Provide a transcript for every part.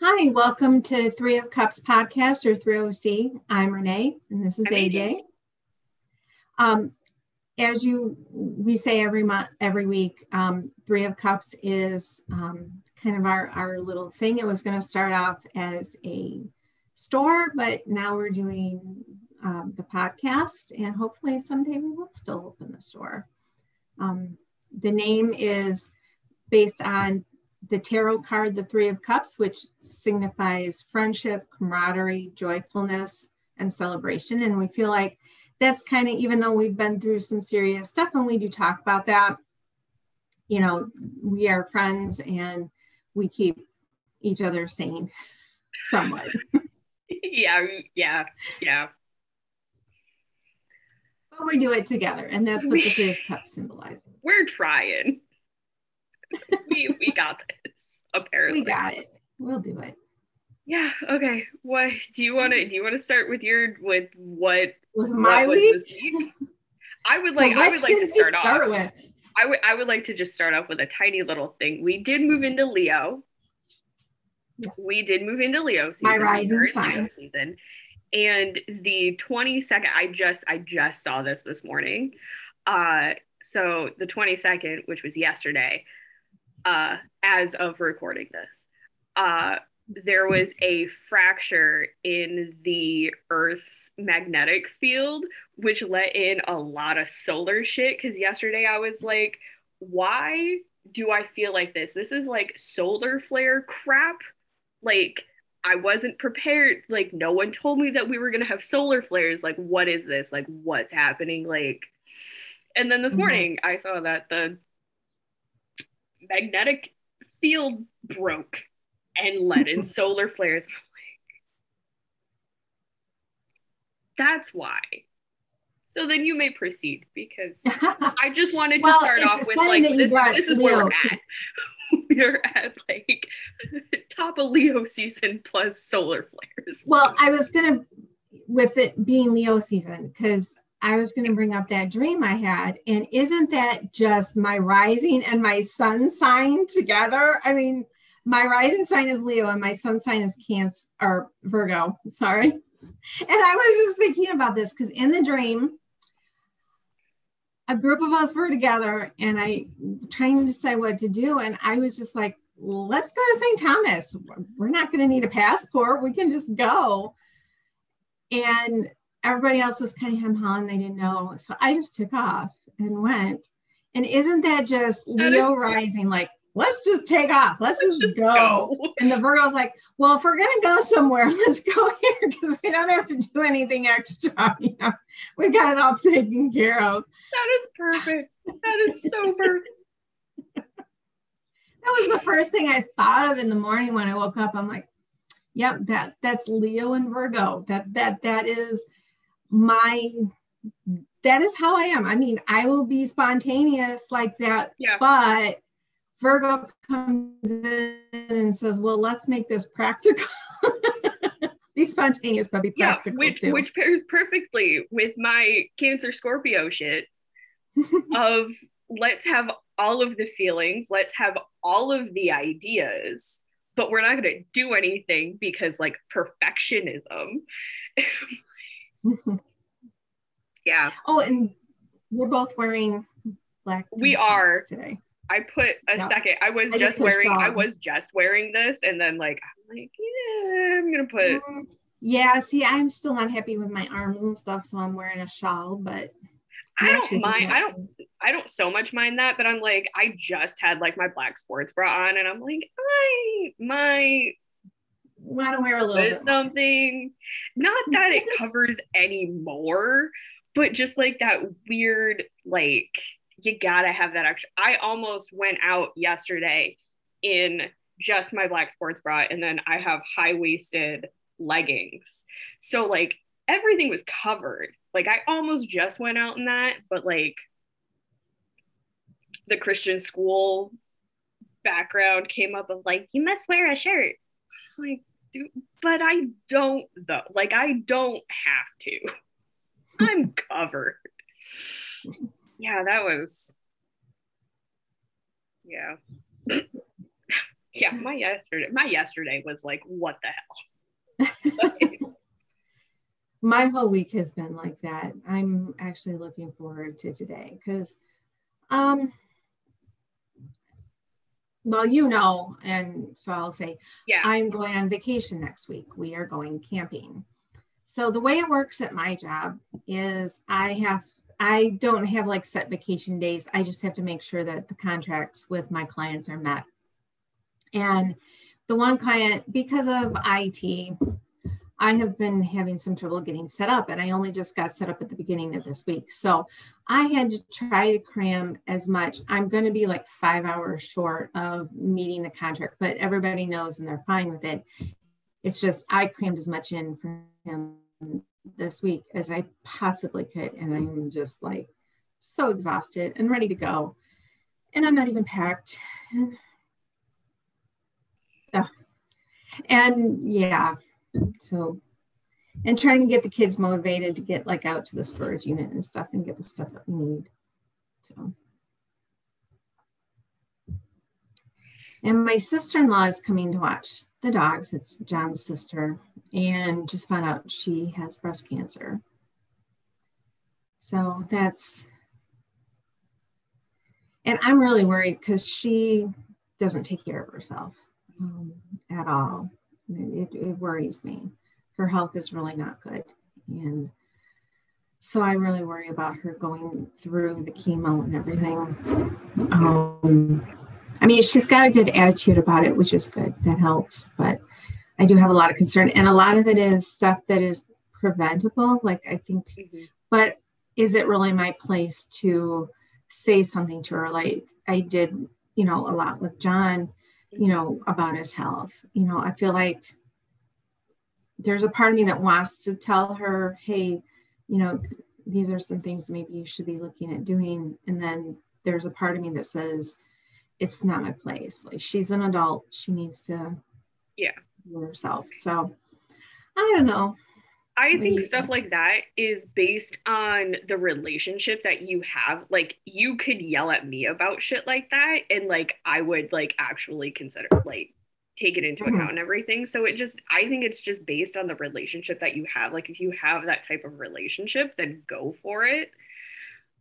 Hi, welcome to Three of Cups podcast or 3OC. I'm Renee and this is AJ. Um, as you we say every month, every week, um, Three of Cups is um, kind of our, our little thing. It was going to start off as a store, but now we're doing um, the podcast and hopefully someday we will still open the store. Um, the name is based on the tarot card, the Three of Cups, which signifies friendship, camaraderie, joyfulness, and celebration. And we feel like that's kind of, even though we've been through some serious stuff and we do talk about that, you know, we are friends and we keep each other sane somewhat. yeah, yeah, yeah. But we do it together, and that's what the Three of Cups symbolizes. We're trying. we we got this. Apparently, we got it. We'll do it. Yeah. Okay. What do you want to do? You want to start with your with what with my what week? week? I would so like. I would like to start, start off. With? I would. I would like to just start off with a tiny little thing. We did move into Leo. Yeah. We did move into Leo season. My rising sign season, and the twenty second. I just I just saw this this morning. Uh, so the twenty second, which was yesterday, uh, as of recording this uh, there was a fracture in the Earth's magnetic field, which let in a lot of solar shit. Because yesterday I was like, why do I feel like this? This is like solar flare crap. Like, I wasn't prepared. Like, no one told me that we were going to have solar flares. Like, what is this? Like, what's happening? Like, and then this mm-hmm. morning I saw that the magnetic field broke and let in solar flares. I'm like, that's why. So then you may proceed because I just wanted well, to start off with like this, this is where we're at. we're at like top of Leo season plus solar flares. Well, I was gonna with it being Leo season because I was going to bring up that dream I had. And isn't that just my rising and my sun sign together? I mean, my rising sign is Leo and my sun sign is Cancer or Virgo. Sorry. And I was just thinking about this because in the dream, a group of us were together and I trying to decide what to do. And I was just like, well, let's go to St. Thomas. We're not going to need a passport. We can just go. And everybody else was kind of hem hawing. They didn't know. So I just took off and went. And isn't that just Leo rising? Like, let's just take off. Let's, let's just, go. go. And the Virgo's like, well, if we're gonna go somewhere, let's go here because we don't have to do anything extra. You know, we got it all taken care of. That is perfect. That is so perfect. that was the first thing I thought of in the morning when I woke up. I'm like, yep, that that's Leo and Virgo. That that that is my that is how I am. I mean, I will be spontaneous like that, yeah. but Virgo comes in and says, "Well, let's make this practical." be spontaneous, but be practical yeah, which too. which pairs perfectly with my Cancer Scorpio shit of let's have all of the feelings, let's have all of the ideas, but we're not going to do anything because like perfectionism. yeah. Oh, and we're both wearing black. We are today. I put a second. I was I just, just wearing. I was just wearing this, and then like I'm like, yeah, I'm gonna put. Mm, yeah. See, I'm still not happy with my arms and stuff, so I'm wearing a shawl. But I'm I do not mind. I don't. I don't so much mind that, but I'm like, I just had like my black sports bra on, and I'm like, I my want to wear a little bit something. Not that it covers anymore, but just like that weird like you gotta have that extra. I almost went out yesterday in just my black sports bra, and then I have high waisted leggings. So, like, everything was covered. Like, I almost just went out in that, but like, the Christian school background came up of like, you must wear a shirt. like, dude, but I don't though. Like, I don't have to. I'm covered yeah, that was yeah. yeah, my yesterday, my yesterday was like, what the hell? my whole week has been like that. I'm actually looking forward to today because, um, well, you know, and so I'll say, yeah, I'm going on vacation next week. We are going camping. So the way it works at my job is I have I don't have like set vacation days. I just have to make sure that the contracts with my clients are met. And the one client, because of IT, I have been having some trouble getting set up, and I only just got set up at the beginning of this week. So I had to try to cram as much. I'm going to be like five hours short of meeting the contract, but everybody knows and they're fine with it. It's just I crammed as much in for him this week as I possibly could. And I'm just like so exhausted and ready to go. And I'm not even packed. And, and yeah, so, and trying to get the kids motivated to get like out to the storage unit and stuff and get the stuff that we need. So, and my sister in law is coming to watch the dogs. It's John's sister, and just found out she has breast cancer. So that's, and I'm really worried because she doesn't take care of herself um, at all. It, it worries me. Her health is really not good. And so I really worry about her going through the chemo and everything. Um, I mean, she's got a good attitude about it, which is good. That helps. But I do have a lot of concern. And a lot of it is stuff that is preventable. Like, I think, mm-hmm. but is it really my place to say something to her? Like, I did, you know, a lot with John, you know, about his health. You know, I feel like there's a part of me that wants to tell her, hey, you know, these are some things maybe you should be looking at doing. And then there's a part of me that says, it's not my place. Like she's an adult. She needs to yeah herself. So I don't know. I think stuff like that is based on the relationship that you have. Like you could yell at me about shit like that and like I would like actually consider like take it into mm-hmm. account and everything. So it just I think it's just based on the relationship that you have. Like if you have that type of relationship, then go for it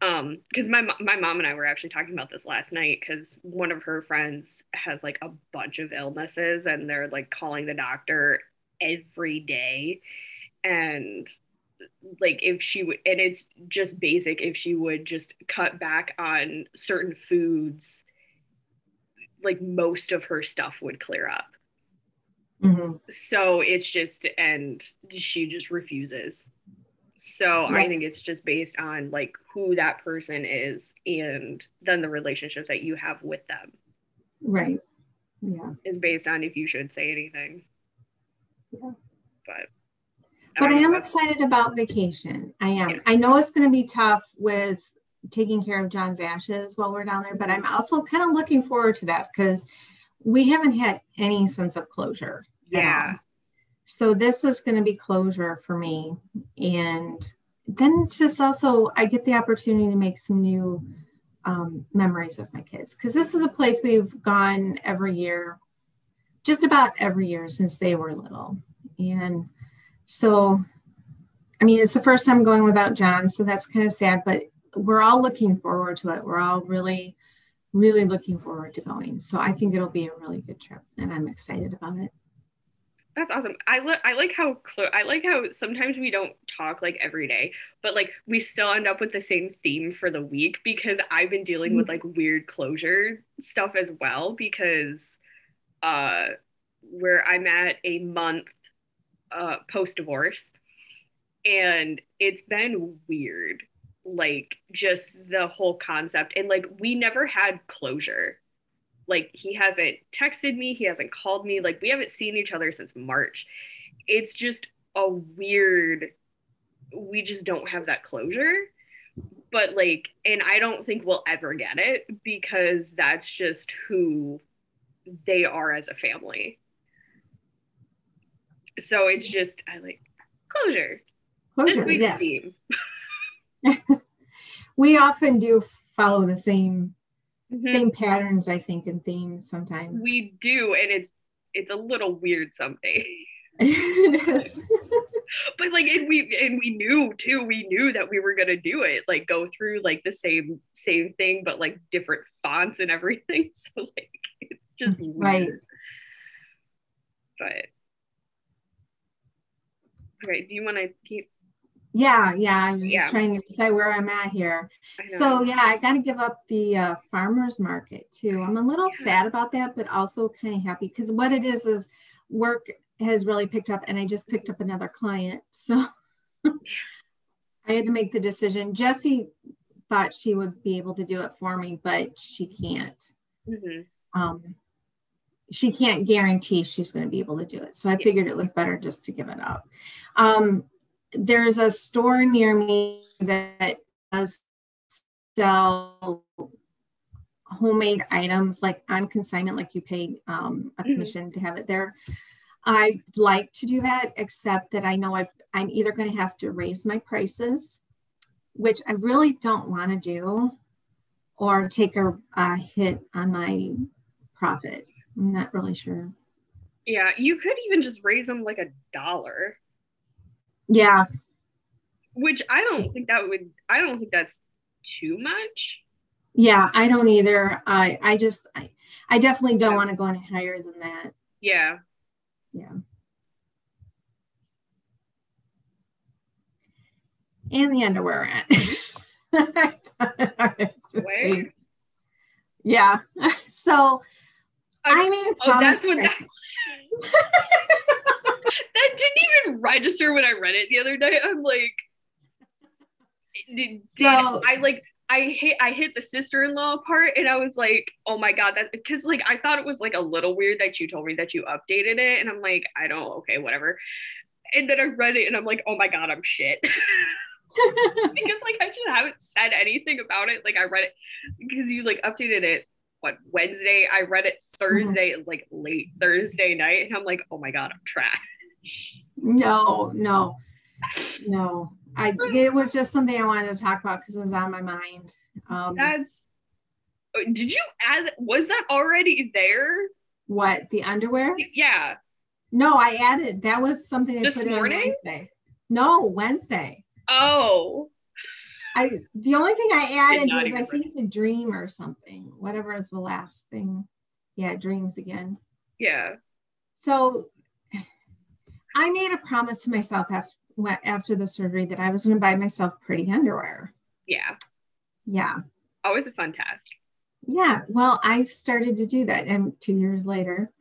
um because my my mom and i were actually talking about this last night because one of her friends has like a bunch of illnesses and they're like calling the doctor every day and like if she would and it's just basic if she would just cut back on certain foods like most of her stuff would clear up mm-hmm. so it's just and she just refuses so yeah. I think it's just based on like who that person is and then the relationship that you have with them. Right. Yeah. Is based on if you should say anything. Yeah. But but I am excited about vacation. I am. Yeah. I know it's going to be tough with taking care of John's ashes while we're down there, but I'm also kind of looking forward to that because we haven't had any sense of closure. Yeah so this is going to be closure for me and then it's just also i get the opportunity to make some new um, memories with my kids because this is a place we've gone every year just about every year since they were little and so i mean it's the first time going without john so that's kind of sad but we're all looking forward to it we're all really really looking forward to going so i think it'll be a really good trip and i'm excited about it that's awesome. I li- I like how close. I like how sometimes we don't talk like every day, but like we still end up with the same theme for the week because I've been dealing with like weird closure stuff as well because uh where I'm at a month uh post divorce and it's been weird like just the whole concept and like we never had closure like he hasn't texted me, he hasn't called me. Like we haven't seen each other since March. It's just a weird we just don't have that closure. But like and I don't think we'll ever get it because that's just who they are as a family. So it's just I like closure. closure this week's yes. theme. we often do follow the same mm-hmm. same patterns, I think, and themes sometimes. We do, and it's it's a little weird some days. it is. but like and we and we knew too we knew that we were going to do it like go through like the same same thing but like different fonts and everything so like it's just weird. right but okay do you want to keep yeah, yeah. I'm just yeah. trying to decide where I'm at here. So yeah, I got to give up the uh, farmers market too. I'm a little yeah. sad about that, but also kind of happy because what it is is work has really picked up, and I just picked up another client, so I had to make the decision. Jesse thought she would be able to do it for me, but she can't. Mm-hmm. Um, she can't guarantee she's going to be able to do it. So I figured it was better just to give it up. Um, there's a store near me that does sell homemade items like on consignment, like you pay um, a mm-hmm. commission to have it there. I like to do that, except that I know I, I'm either going to have to raise my prices, which I really don't want to do, or take a, a hit on my profit. I'm not really sure. Yeah, you could even just raise them like a dollar. Yeah. Which I don't think that would I don't think that's too much. Yeah, I don't either. I I just I, I definitely don't yeah. want to go any higher than that. Yeah. Yeah. And the underwear Where? Yeah. So I mean, oh, that's what that. that didn't even register when I read it the other day. I'm like, did, so, I like I hit I hit the sister-in-law part and I was like, oh my god, that because like I thought it was like a little weird that you told me that you updated it. And I'm like, I don't okay, whatever. And then I read it and I'm like, oh my god, I'm shit. because like I just haven't said anything about it. Like I read it because you like updated it what Wednesday. I read it Thursday, mm-hmm. like late Thursday night, and I'm like, oh my god, I'm trash. No, no, no. I it was just something I wanted to talk about because it was on my mind. Um, That's. Oh, did you add? Was that already there? What the underwear? Yeah. No, I added. That was something I this put morning. Wednesday. No, Wednesday. Oh. I the only thing I added was I think the dream or something. Whatever is the last thing. Yeah, dreams again. Yeah. So I made a promise to myself after after the surgery that I was going to buy myself pretty underwear. Yeah. Yeah. Always a fun task. Yeah. Well, I started to do that, and two years later,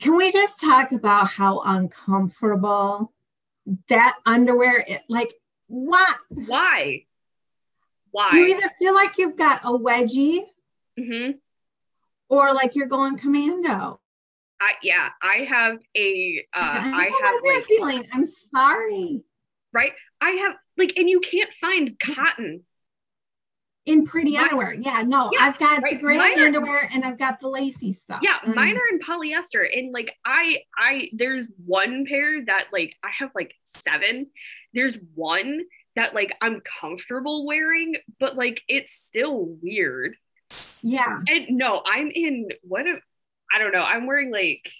can we just talk about how uncomfortable that underwear? It, like what? Why? Why? You either feel like you've got a wedgie, mm-hmm. Or like you're going commando. I yeah, I have a uh I, I have like feeling. I'm sorry. Right? I have like and you can't find cotton in pretty My, underwear. Yeah, no, yeah, I've got right. the gray underwear and I've got the lacy stuff. Yeah, and, mine are in polyester. And like I I there's one pair that like I have like seven. There's one that like I'm comfortable wearing, but like it's still weird. Yeah. And no, I'm in what a I don't know. I'm wearing like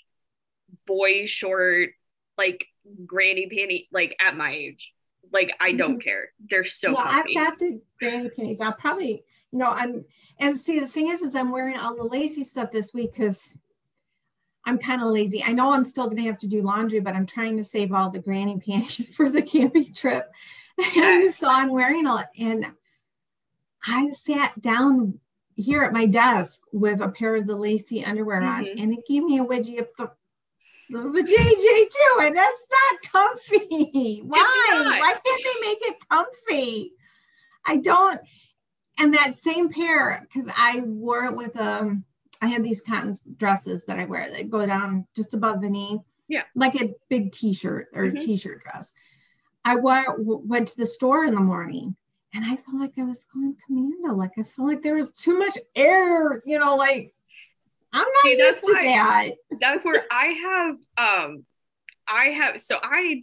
boy short, like granny panty, like at my age. Like I don't mm-hmm. care. They're so. No, comfy. I've got the granny panties. I'll probably, you know, I'm. And see, the thing is, is I'm wearing all the lacy stuff this week because I'm kind of lazy. I know I'm still going to have to do laundry, but I'm trying to save all the granny panties for the camping trip. And so I'm wearing all. And I sat down here at my desk with a pair of the lacy underwear mm-hmm. on, and it gave me a wedgie up the the JJ too, and that's not comfy. Why? Not. Why can't they make it comfy? I don't. And that same pair, because I wore it with um, I had these cotton dresses that I wear that go down just above the knee. Yeah. Like a big t-shirt or mm-hmm. t-shirt dress. I wore, went to the store in the morning and I felt like I was going commando. Like I felt like there was too much air, you know, like I'm not See, used to that. That's where I have um I have so I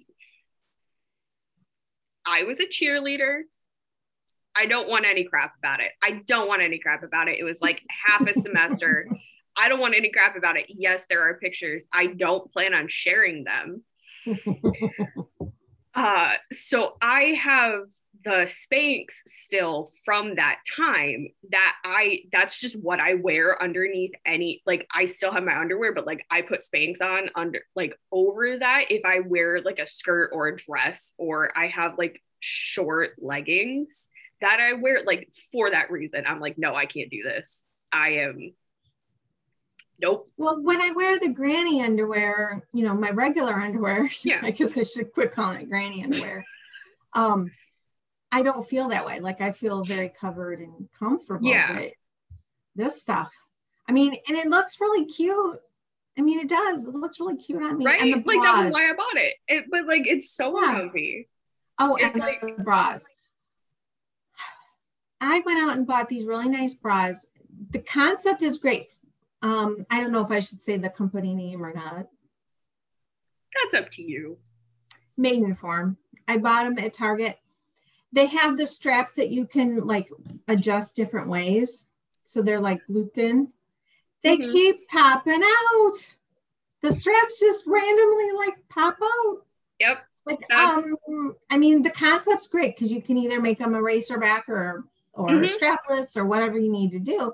I was a cheerleader. I don't want any crap about it. I don't want any crap about it. It was like half a semester. I don't want any crap about it. Yes, there are pictures. I don't plan on sharing them. uh, so I have the Spanx still from that time that I that's just what I wear underneath any like I still have my underwear but like I put Spanx on under like over that if I wear like a skirt or a dress or I have like short leggings that I wear like for that reason. I'm like no I can't do this. I am nope. Well when I wear the granny underwear you know my regular underwear yeah. I guess I should quit calling it granny underwear um I don't feel that way. Like I feel very covered and comfortable. Yeah. this stuff. I mean, and it looks really cute. I mean, it does. It looks really cute on me. Right? Like that was why I bought it. it but like it's so yeah. comfy. Oh, it's and like, the bras. I went out and bought these really nice bras. The concept is great. Um, I don't know if I should say the company name or not. That's up to you. Maidenform. I bought them at Target they have the straps that you can like adjust different ways. So they're like looped in. They mm-hmm. keep popping out. The straps just randomly like pop out. Yep. Like um, I mean, the concept's great because you can either make them a racer back or or mm-hmm. strapless or whatever you need to do.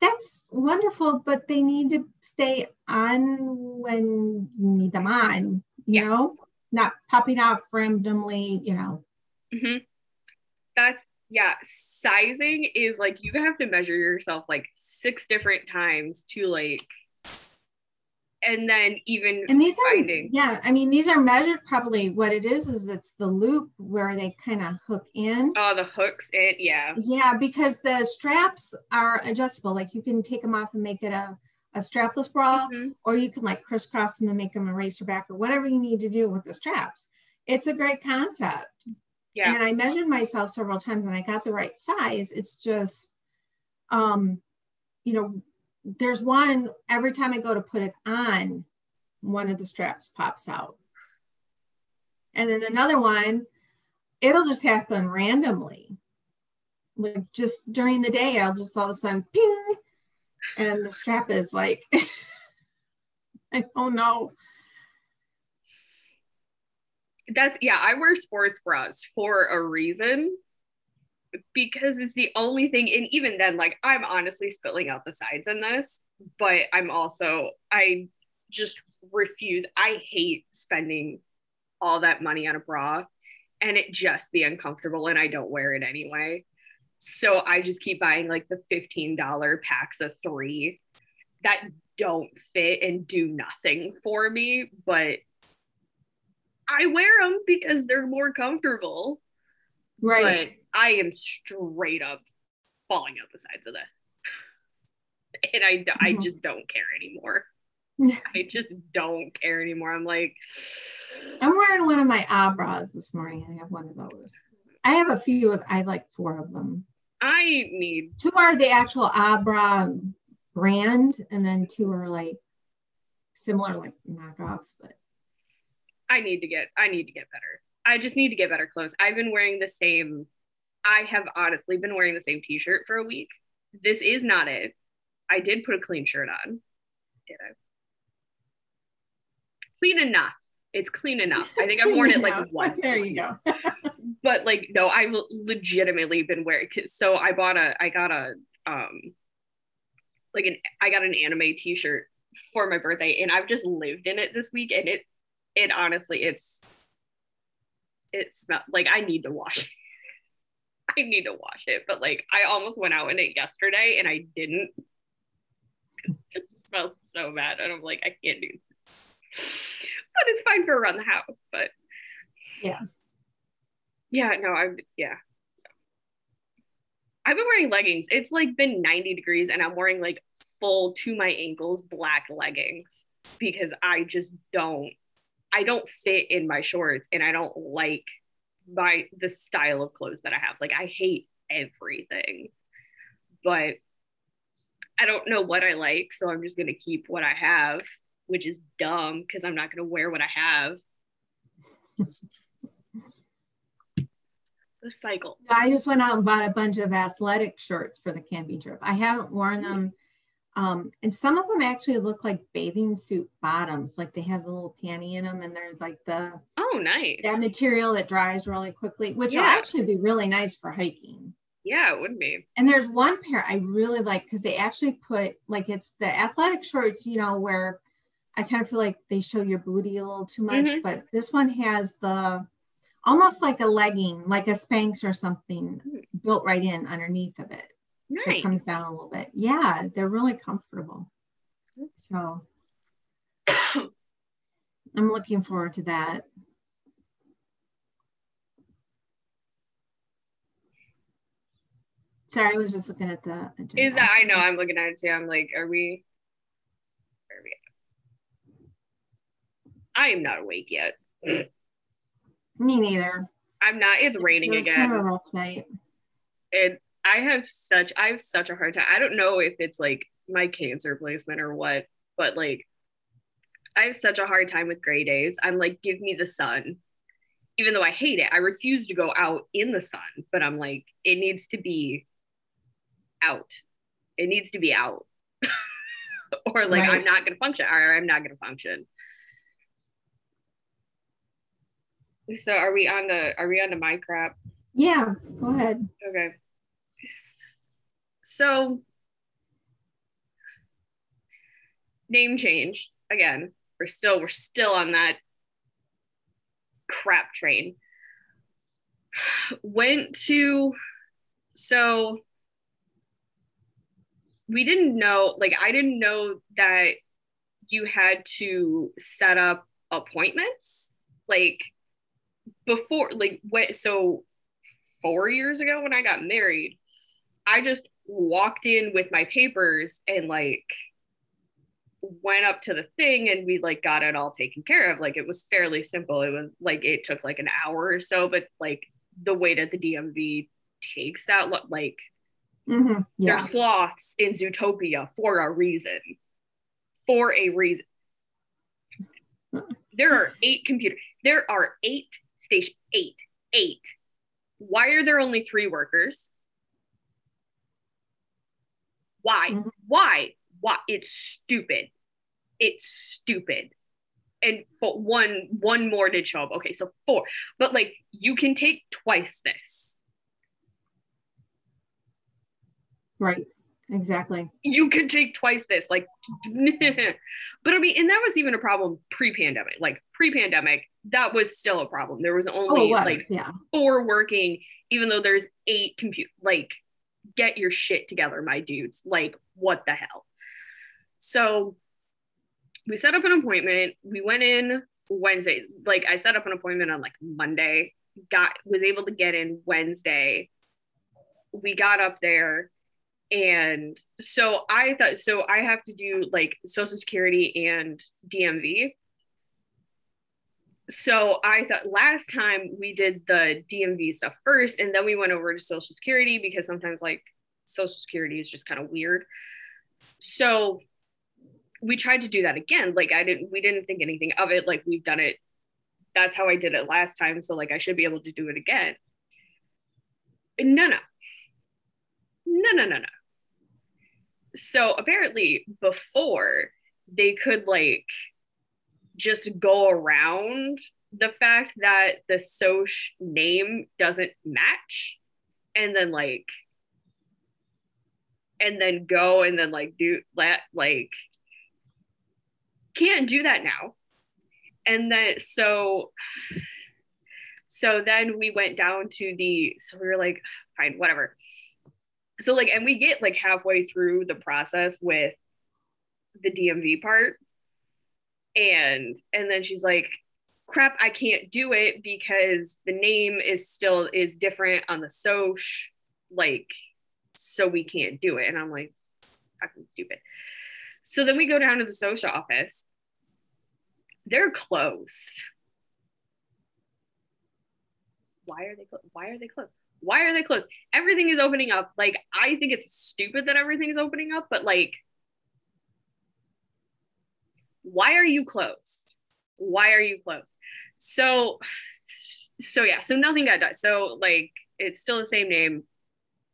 That's wonderful, but they need to stay on when you need them on. You yeah. know, not popping out randomly. You know. Mm-hmm that's yeah sizing is like you have to measure yourself like six different times to like and then even and these finding. are yeah i mean these are measured probably what it is is it's the loop where they kind of hook in oh the hooks in yeah yeah because the straps are adjustable like you can take them off and make it a, a strapless bra mm-hmm. or you can like crisscross them and make them a racer back or whatever you need to do with the straps it's a great concept yeah. And I measured myself several times and I got the right size. It's just, um, you know, there's one every time I go to put it on, one of the straps pops out. And then another one, it'll just happen randomly. Like just during the day, I'll just all of a sudden ping, and the strap is like, I don't know that's yeah, I wear sports bras for a reason because it's the only thing and even then like I'm honestly spilling out the sides in this, but I'm also I just refuse. I hate spending all that money on a bra and it just be uncomfortable and I don't wear it anyway. So I just keep buying like the $15 packs of 3 that don't fit and do nothing for me, but I wear them because they're more comfortable. Right. But I am straight up falling out the sides of this. And I, mm-hmm. I just don't care anymore. I just don't care anymore. I'm like, I'm wearing one of my Abras this morning. I have one of those. I have a few of, I have like four of them. I need two are the actual Abra brand, and then two are like similar, like knockoffs, but I need to get I need to get better. I just need to get better clothes. I've been wearing the same I have honestly been wearing the same t-shirt for a week. This is not it. I did put a clean shirt on. Did I? Clean enough. It's clean enough. I think I've worn it like once. There you go. but like no, I've legitimately been wearing it. so I bought a I got a um like an I got an anime t-shirt for my birthday and I've just lived in it this week and it it honestly it's it smelled like I need to wash it. I need to wash it, but like I almost went out in it yesterday and I didn't. It smells so bad, and I'm like, I can't do. This. But it's fine for around the house. But yeah, yeah, no, I'm yeah. I've been wearing leggings. It's like been 90 degrees, and I'm wearing like full to my ankles black leggings because I just don't I don't fit in my shorts and I don't like my the style of clothes that I have. Like I hate everything. But I don't know what I like, so I'm just going to keep what I have, which is dumb because I'm not going to wear what I have. the cycle. I just went out and bought a bunch of athletic shorts for the camping trip. I haven't worn them. Um, and some of them actually look like bathing suit bottoms, like they have the little panty in them, and they're like the oh nice that material that dries really quickly, which Yeah. will actually be really nice for hiking. Yeah, it would be. And there's one pair I really like because they actually put like it's the athletic shorts, you know, where I kind of feel like they show your booty a little too much, Mhm. but this one has the almost like a legging, like a Spanx or something Hmm. built right in underneath of it. It Nice. comes down a little bit. Yeah, they're really comfortable. So I'm looking forward to that. Sorry, I was just looking at the agenda. Is that I know I'm looking at it too. I'm like, are we are we? I am not awake yet. Me neither. I'm not it's raining It was again. kind of a rough night. and I have such I have such a hard time. I don't know if it's like my cancer placement or what, but like I have such a hard time with gray days. I'm like, give me the sun. Even though I hate it, I refuse to go out in the sun, but I'm like, it needs to be out. It needs to be out. or like Right. I'm not gonna function, or I'm not gonna function. So are we on the are we on to my crap? Yeah, go ahead. Okay. So, name change again. We're still we're still on that crap train. Went to so we didn't know like I didn't know that you had to set up appointments like before like what so four years ago when I got married, I just walked in with my papers and like went up to the thing and we like got it all taken care of. Like it was fairly simple. It was like it took like an hour or so, but like the way that the DMV takes that, lo- like Mhm, Yeah. they're sloths in Zootopia for a reason. For a reason. There are eight computers. There are eight station eight. Eight. Why are there only three workers? Why? Mhm. Why? Why? It's stupid. It's stupid. And for one one more did show up. Okay, so four. But like you can take twice this. Right. Exactly. you can take twice this like but i mean and that was even a problem pre-pandemic like pre-pandemic that was still a problem there was Oh, only it was. like yeah. four working even though there's eight compute like get your shit together my dudes. Like what the hell? So we set up an appointment. We went in wednesday. Like i set up an appointment on like monday. Got was able to get in wednesday. We got up there and so i thought so i have to do like social security and dmv so I thought last time we did the DMV stuff first, and then we went over to Social Security because sometimes like Social Security is just kind of weird. So we tried to do that again. Like I didn't, we didn't think anything of it. Like we've done it. That's how I did it last time. So like I should be able to do it again. No, no, no, no, no, no. So apparently before they could like just go around the fact that the Soch name doesn't match and then like and then go and then like do that like can't do that now. And then so so then we went down to the so we were like fine whatever. So like and we get like halfway through the process with the dmv part and and then she's like crap i can't do it because the name is still is different on the soch like so we can't do it. And i'm like fucking stupid. So then we go down to the social office. They're closed. Why are they closed why are they closed? Why are they closed? Everything is opening up. Like i think it's stupid that everything's opening up but like why are you closed why are you closed so so yeah so nothing got done so like It's still the same name.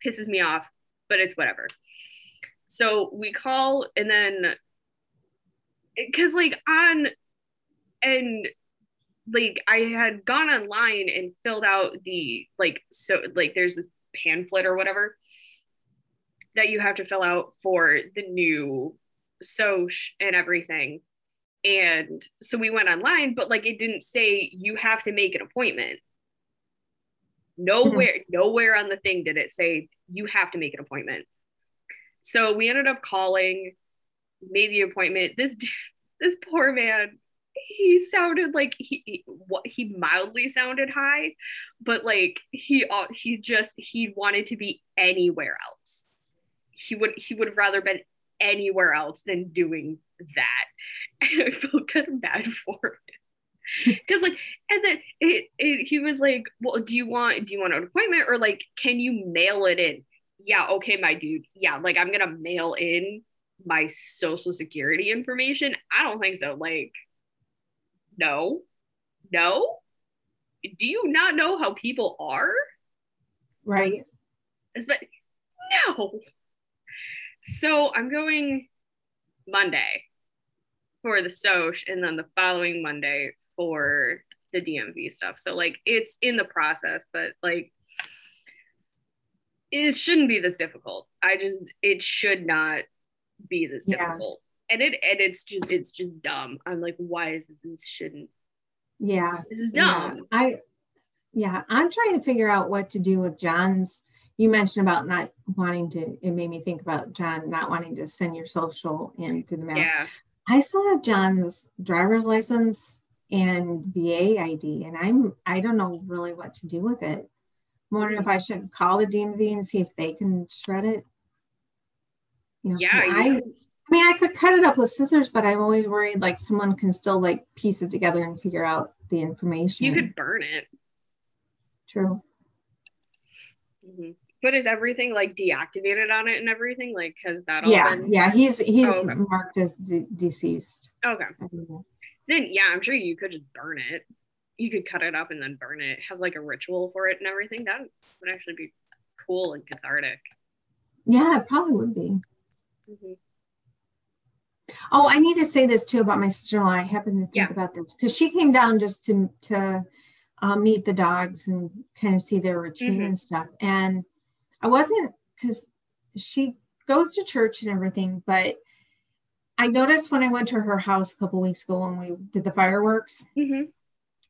Pisses me off, but it's whatever. So we call and then because like on and like I had gone online and filled out the like so like there's this pamphlet or whatever that you have to fill out for the new soch and everything. And so we went online, but like it didn't say you have to make an appointment. Nowhere, mm-hmm. nowhere on the thing did it say you have to make an appointment. So we ended up calling, made the appointment. This this poor man, he sounded like he what he mildly sounded high, but like he he just he wanted to be anywhere else. He would he would have rather been anywhere else than doing that. And I felt kind of bad for it. Cause like, and then it, it, he was like, well, do you want, do you want an appointment or like, can you mail it in? Yeah. Okay. My dude. Yeah. Like I'm going to mail in my social security information. I don't think so. Like, no, no. Do you not know how people are? Right. But no. So I'm going Monday for the Soch and then the following Monday for the DMV stuff. So like it's in the process, but like it shouldn't be this difficult. I just it should not be this yeah. difficult. And it and it's just it's just dumb. I'm like, why is this shouldn't yeah this is dumb. Yeah. I yeah, I'm trying to figure out what to do with John's you mentioned about not wanting to it made me think about john not wanting to send your social in through the mail yeah i still have john's driver's license and va id and i'm i don't know really what to do with it. I'm wondering if i should call the dmv and see if they can shred it. You know, yeah I, I mean i could cut it up with scissors but i'm always worried like someone can still like piece it together and figure out the information. You could burn it. True. Mm-hmm. But is everything like deactivated on it and everything? Like, has that all yeah, been? Yeah, he's he's oh, okay. marked as de- deceased. Okay. Then yeah, I'm sure you could just burn it. You could cut it up and then burn it. Have like a ritual for it and everything. That would actually be cool and cathartic. Yeah, it probably would be. Mm-hmm. Oh, I need to say this too about my sister-in-law. I happened to think yeah. about this because she came down just to to uh, meet the dogs and kind of see their routine mm-hmm. and stuff. And I wasn't because she goes to church and everything, but I noticed when I went to her house a couple weeks ago when we did the fireworks, mm-hmm.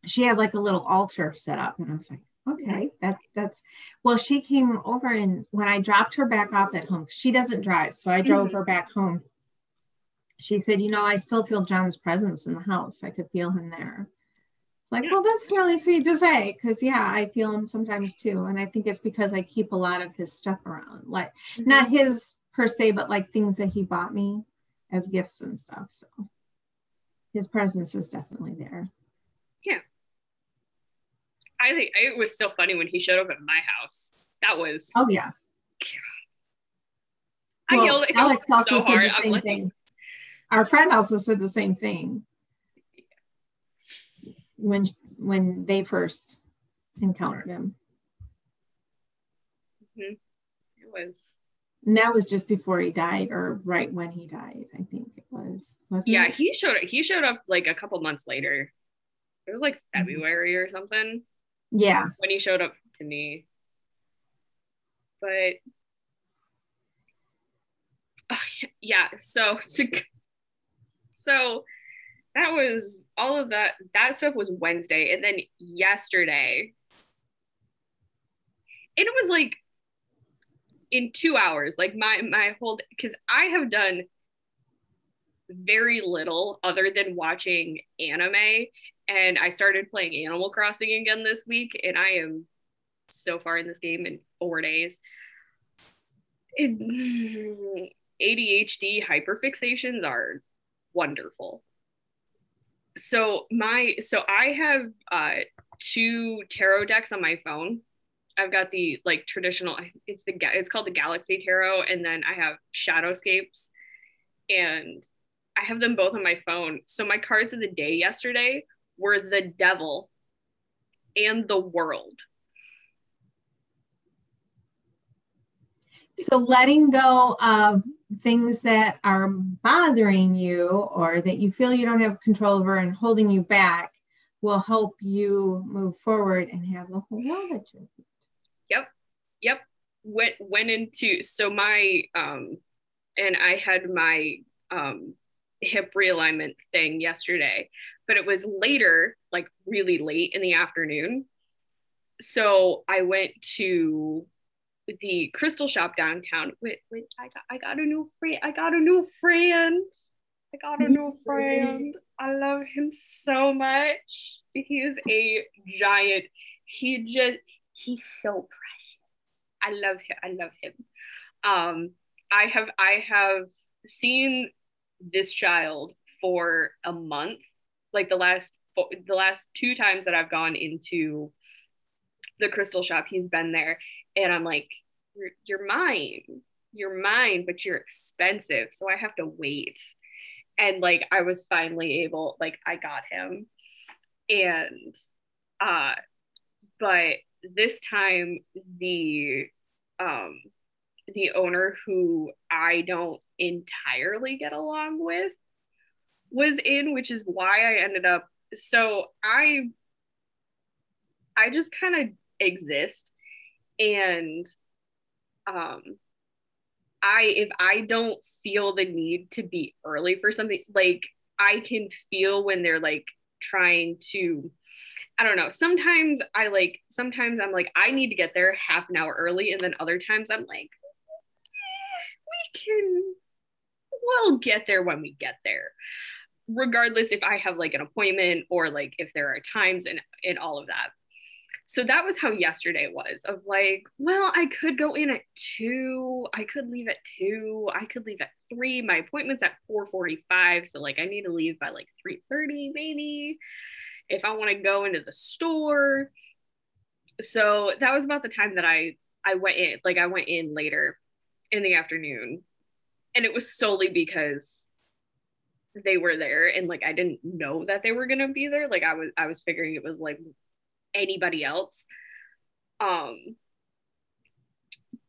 she had like a little altar set up, and I was like, okay, that that's well. She came over, and when I dropped her back off at home, she doesn't drive, so I drove mm-hmm. her back home. She said, you know, I still feel John's presence in the house. I could feel him there like, well, that's really sweet to say, because yeah, I feel him sometimes too, and I think it's because I keep a lot of his stuff around, like mm-hmm. not his per se, but like things that he bought me as gifts and stuff. So his presence is definitely there. Yeah, I think it was still funny when he showed up at my house. That was oh yeah. I well, yelled Alex also so said hard. the same like, thing. Our friend also said the same thing when when they first encountered him. Mm-hmm. It was. And that was just before he died, or right when he died. I think it was. yeah, it? he showed he showed up like a couple months later. It was like mm-hmm. February or something. Yeah, when he showed up to me. But yeah, so so that was all of that that stuff was Wednesday and then yesterday and it was like in 2 hours like my my whole cuz I have done very little other than watching anime and I started playing Animal Crossing again this week and I am so far in this game in 4 days. ADHD hyperfixations are wonderful so my so I have uh two tarot decks on my phone. I've got the like traditional it's the it's called the Galaxy Tarot and then I have Shadowscapes and I have them both on my phone. So my cards of the day yesterday were the devil and the world. so letting go of things that are bothering you or that you feel you don't have control over and holding you back will help you move forward and have the whole world at your feet. Yep. Yep. Went went into so my um and I had my um hip realignment thing yesterday, but it was later, like really late in the afternoon. So I went to the crystal shop downtown. Wait, wait, I got I got a new friend. I got a new friend. I got a new friend. I love him so much. He is a giant. He just he's so precious. I love him. I love him. Um, I have I have seen this child for a month. Like the last the last two times that I've gone into the crystal shop, he's been there, and I'm like, you're, you're mine, you're mine, but you're expensive, so I have to wait. And like I was finally able, like I got him, and uh, but this time the um the owner who I don't entirely get along with was in, which is why I ended up so I I just kind of exist and um I if I don't feel the need to be early for something like I can feel when they're like trying to I don't know. Sometimes I like sometimes I'm like I need to get there half an hour early and then other times I'm like we can we'll get there when we get there regardless if i have like an appointment or like if there are times and and all of that so that was how yesterday was of like well i could go in at two i could leave at two i could leave at three my appointment's at 4.45 so like i need to leave by like 3.30 maybe if i want to go into the store. So that was about the time that i i went in like i went in later in the afternoon. And it was solely because they were there and like I didn't know that they were to be there. Like I was I was figuring it was like anybody else. Um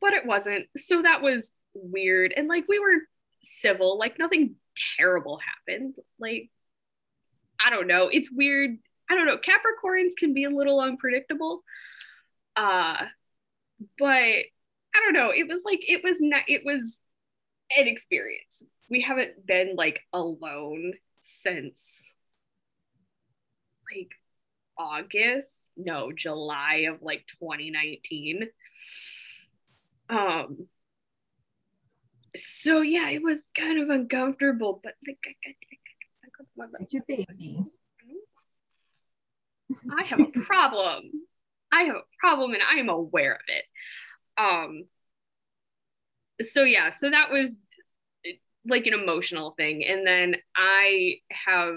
but it wasn't. So that was weird. And like we were civil. Like nothing terrible happened. Like I don't know. It's weird. I don't know. Capricorns can be a little unpredictable. Uh but I don't know. It was like it was not. It was an experience. We haven't been like alone since like August, no, July of like 2019. Um so yeah, it was kind of uncomfortable, but like It's your baby. I have a problem. I have a problem and I am aware of it um so yeah so that was like an emotional thing and then i have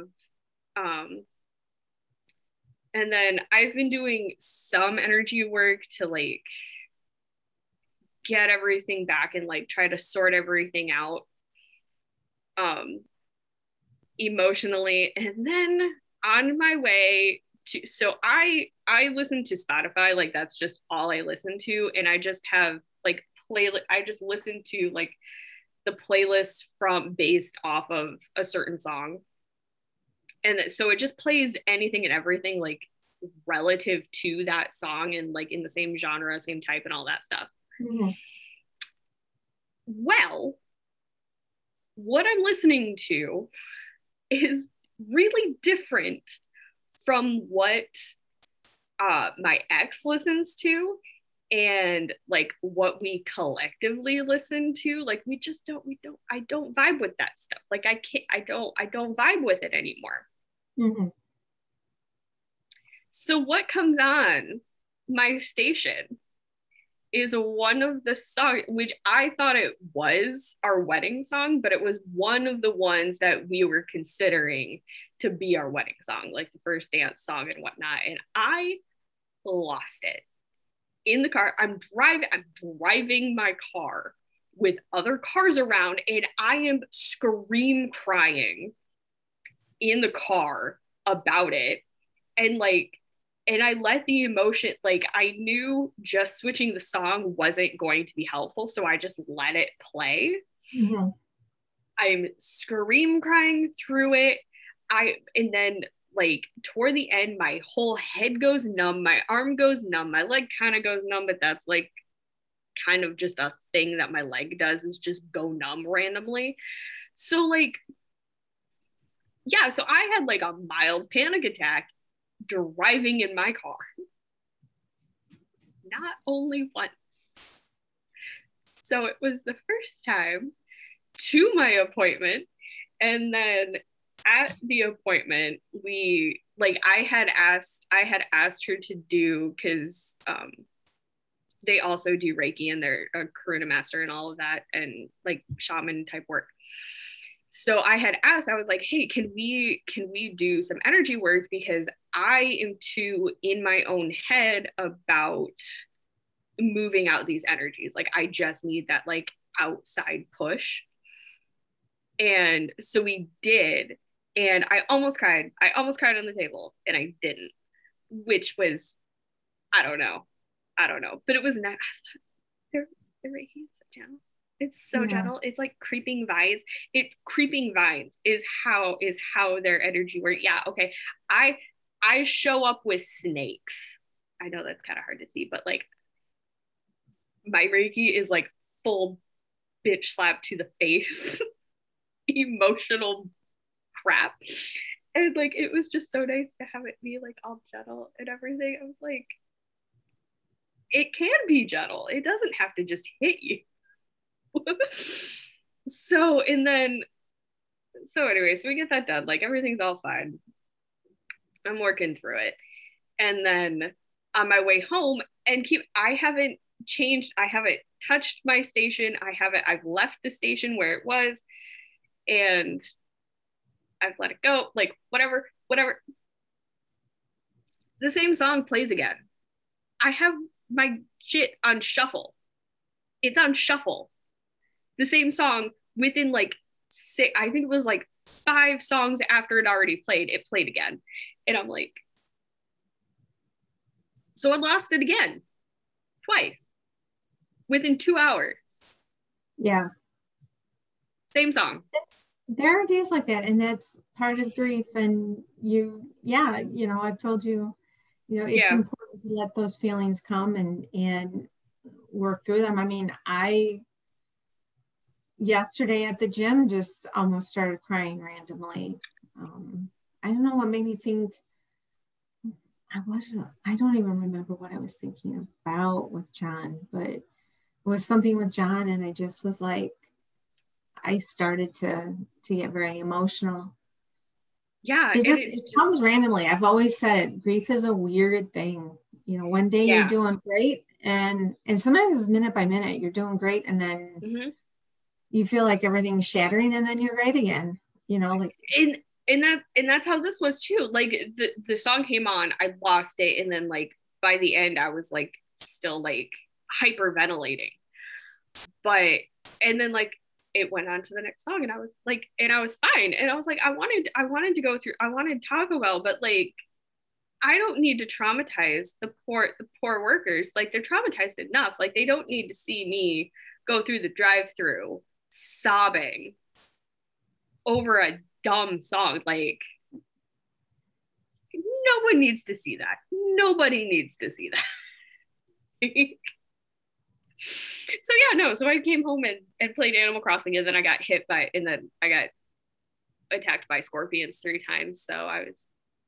um and then i've been doing some energy work to like get everything back and like try to sort everything out um emotionally. And then on my way to so i i listen to spotify. Like that's just all i listen to. And i just have like play i just listen to like the playlist from based off of a certain song and so it just plays anything and everything like relative to that song and like in the same genre same type and all that stuff mm-hmm. well what i'm listening to is really different from what uh, my ex listens to and like what we collectively listen to like we just don't we don't i don't vibe with that stuff like i can't i don't i don't vibe with it anymore mm-hmm. so what comes on my station is one of the songs which i thought it was our wedding song but it was one of the ones that we were considering to be our wedding song, like the first dance song and whatnot. And I lost it in the car. I'm driving, I'm driving my car with other cars around, and I am scream crying in the car about it. And like, and I let the emotion, like, I knew just switching the song wasn't going to be helpful. So I just let it play. Mm-hmm. I'm scream crying through it. I, and then like toward the end, my whole head goes numb, my arm goes numb, my leg kind of goes numb, but that's like kind of just a thing that my leg does is just go numb randomly. So, like, yeah, so I had like a mild panic attack driving in my car. Not only once. So it was the first time to my appointment. And then at the appointment, we like I had asked I had asked her to do because um they also do Reiki and they're a Karuna master and all of that and like shaman type work. So i had asked i was like hey can we can we do some energy work? Because i am too in my own head about moving out these energies. Like i just need that like outside push. And so we did and i almost cried i almost cried on the table and i didn't which was i don't know i don't know but it was not they're they're right here so gentle. it's so yeah. gentle. It's like creeping vines. It creeping vines is how is how their energy works. Yeah, okay. I I show up with snakes. I know that's kind of hard to see, but like my Reiki is like full bitch slap to the face, emotional crap. And like it was just so nice to have it be like all gentle and everything. I was like, it can be gentle. It doesn't have to just hit you. so and then so anyway so we get that done like everything's all fine i'm working through it and then on my way home and keep i haven't changed i haven't touched my station i haven't i've left the station where it was and i've let it go like whatever whatever the same song plays again i have my shit on shuffle it's on shuffle the same song within like six, I think it was like five songs after it already played, it played again. And I'm like, so I lost it again twice within two hours. Yeah. Same song. There are days like that, and that's part of grief. And you, yeah, you know, I've told you, you know, it's yeah. important to let those feelings come and and work through them. I mean, I yesterday at the gym just almost started crying randomly. Um, I don't know what made me think. I wasn't, I don't even remember what I was thinking about with John, but it was something with John, and I just was like, I started to to get very emotional. Yeah, it just it, it comes randomly. I've always said it. Grief is a weird thing. You know, one day yeah. you're doing great, and and sometimes it's minute by minute. You're doing great, and then mm-hmm you feel like everything's shattering and then you're great again you know like and and that and that's how this was too like the the song came on i lost it and then like by the end i was like still like hyperventilating but and then like it went on to the next song and i was like and i was fine and i was like i wanted i wanted to go through i wanted taco bell but like i don't need to traumatize the poor the poor workers like they're traumatized enough like they don't need to see me go through the drive through sobbing over a dumb song. Like, no one needs to see that. Nobody needs to see that. so yeah, no. So I came home and, and played Animal Crossing, and then I got hit by, and then I got attacked by scorpions three times. So I was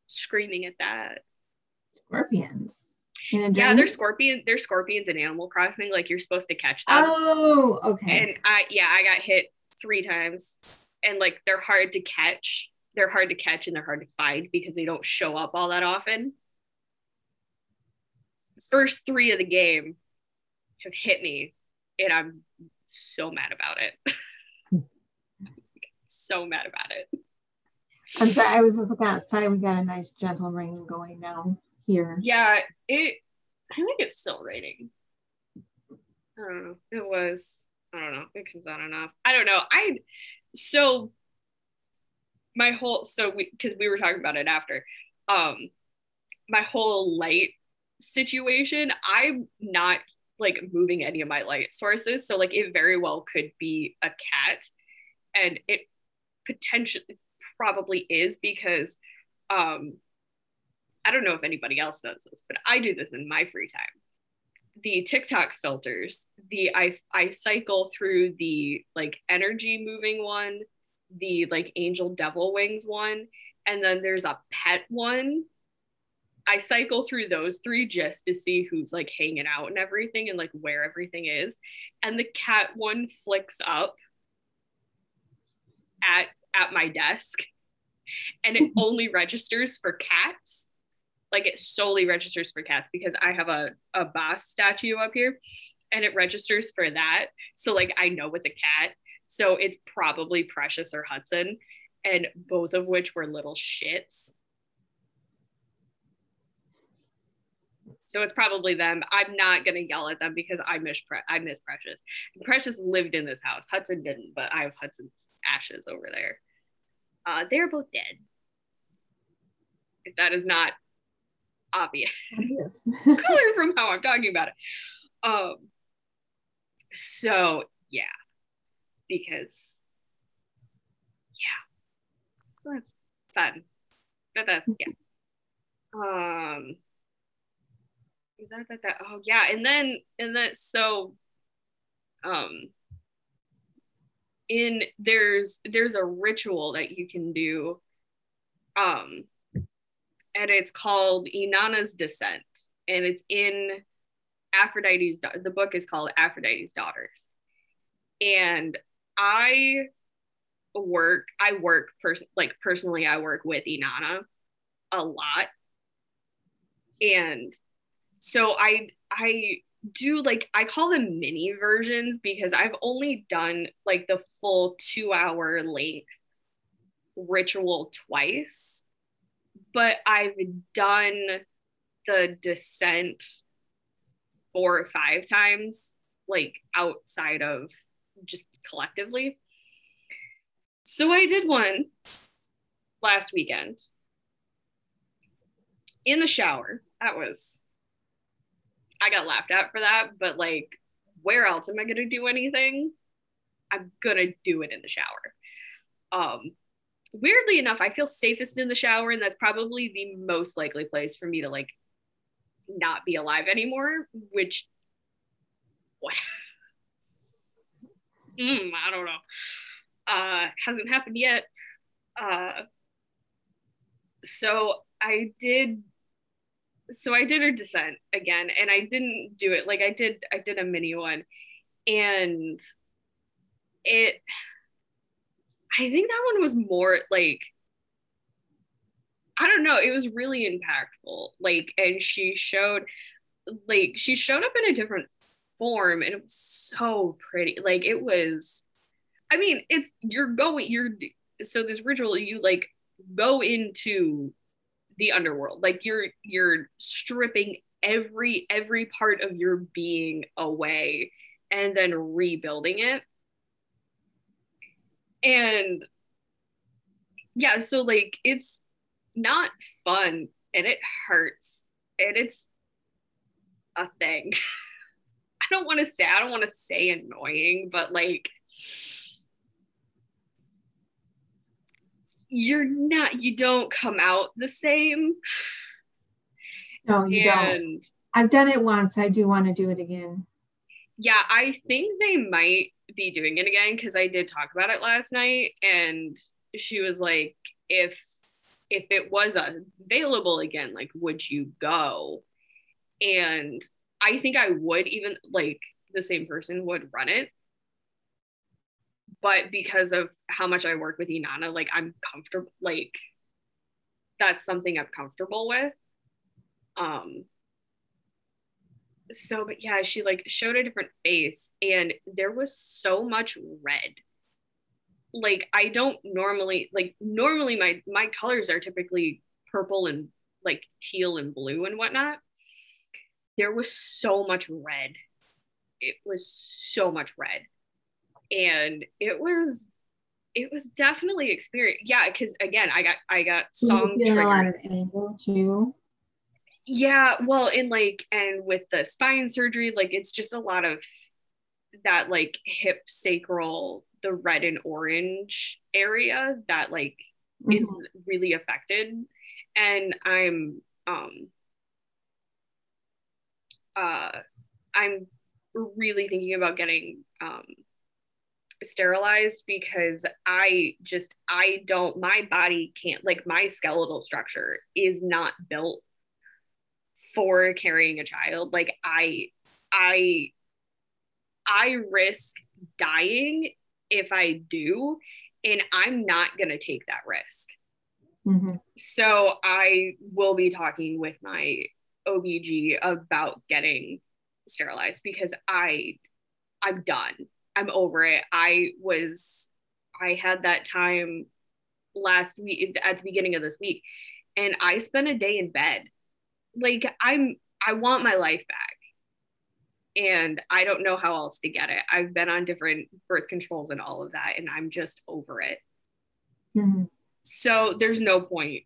screaming at that. Scorpions. Yeah, they're scorpion. They're scorpions in Animal Crossing. Like you're supposed to catch them. Oh, okay. And I, yeah, I got hit three times, and like they're hard to catch. They're hard to catch and they're hard to find because they don't show up all that often. First three of the game have hit me, and I'm so mad about it. so mad about it. I'm sorry. I was just looking outside. We got a nice gentle rain going now here. Yeah, it. I think it's still raining. I don't know. It was. I don't know. It comes on enough. I don't know. I. So. My whole so we because we were talking about it after. Um, my whole light situation, I'm not like moving any of my light sources. So like it very well could be a cat. And it potentially probably is because um I don't know if anybody else does this, but I do this in my free time. The TikTok filters, the I I cycle through the like energy moving one, the like angel devil wings one, and then there's a pet one I cycle through those three just to see who's like hanging out and everything and like where everything is. And the cat one flicks up at at my desk and it only registers for cats. Like it solely registers for cats because I have a, a boss statue up here and it registers for that. So like I know it's a cat. So it's probably Precious or Hudson. And both of which were little shits So it's probably them. I'm not gonna yell at them because I miss Pre- I miss Precious. Precious lived in this house. Hudson didn't, but I have Hudson's ashes over there. Uh, they're both dead. If that is not obvious, obvious. clear from how I'm talking about it. Um. So yeah, because yeah, so that's fun. But that's yeah. Um that, that, that. Oh yeah, and then and then so um in there's there's a ritual that you can do um and it's called Inanna's Descent and it's in Aphrodite's the book is called Aphrodite's Daughters. And I work I work pers- like personally I work with Inanna a lot. And so I I do like I call them mini versions because I've only done like the full 2 hour length ritual twice but I've done the descent four or five times like outside of just collectively. So I did one last weekend. In the shower that was I got laughed at for that, but like, where else am I gonna do anything? I'm gonna do it in the shower. Um, weirdly enough, I feel safest in the shower, and that's probably the most likely place for me to like not be alive anymore. Which, what? Mm, I don't know. Uh, hasn't happened yet. Uh, so I did so I did her descent again, and I didn't do it like I did. I did a mini one, and it. I think that one was more like. I don't know. It was really impactful. Like, and she showed, like, she showed up in a different form, and it was so pretty. Like, it was. I mean, it's you're going. You're so this ritual. You like go into the underworld. Like you're you're stripping every every part of your being away and then rebuilding it. And yeah so like it's not fun and it hurts and it's a thing. I don't want to say i don't want to say annoying but like you're not you don't come out the same. No you and, don't i've done it once. I do want to do it again. Yeah i think they might be doing it again because i did talk about it last night and she was like if if it was available again like would you go? And i think i would even like the same person would run it but because of how much I work with Inanna, like I'm comfortable, like that's something I'm comfortable with. Um, so, but yeah, she like showed a different face and there was so much red. Like I don't normally like normally my my colors are typically purple and like teal and blue and whatnot. There was so much red. It was so much red and it was it was definitely experience yeah because again i got i got song triggered. a lot of anger too yeah well in like and with the spine surgery like it's just a lot of that like hip sacral the red and orange area that like mm-hmm. is really affected and i'm um uh i'm really thinking about getting um sterilized because I just I don't my body can't like my skeletal structure is not built for carrying a child like I I I risk dying if I do and I'm not going to take that risk. Mm-hmm. So I will be talking with my OBG about getting sterilized because I I'm done. I'm over it. I was I had that time last week at the beginning of this week and I spent a day in bed. Like I'm I want my life back. And I don't know how else to get it. I've been on different birth controls and all of that and I'm just over it. Mm-hmm. So there's no point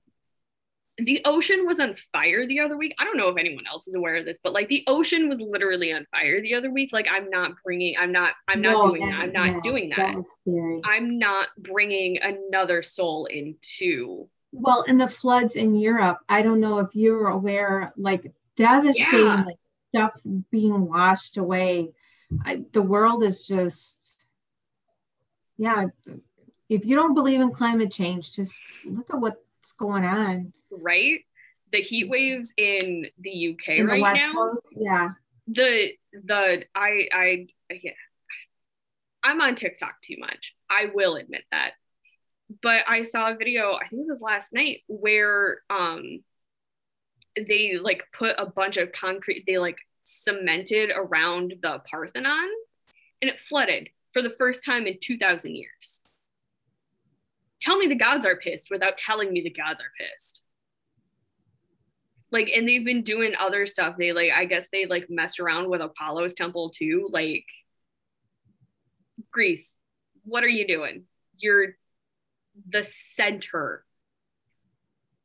the ocean was on fire the other week. I don't know if anyone else is aware of this, but like the ocean was literally on fire the other week. Like I'm not bringing, I'm not, I'm not no, doing that. I'm not doing that. that I'm not bringing another soul into. Well, in the floods in Europe, I don't know if you're aware, like devastating, yeah. like stuff being washed away. I, the world is just, yeah. If you don't believe in climate change, just look at what's going on right? The heat waves in the UK in right the West now. Coast, yeah. The the I I yeah, I'm on TikTok too much. I will admit that. But I saw a video, I think it was last night, where um they like put a bunch of concrete, they like cemented around the Parthenon and it flooded for the first time in 2000 years. Tell me the gods are pissed without telling me the gods are pissed like and they've been doing other stuff. They like i guess they like messed around with apollo's temple too. Like greece what are you doing? You're the center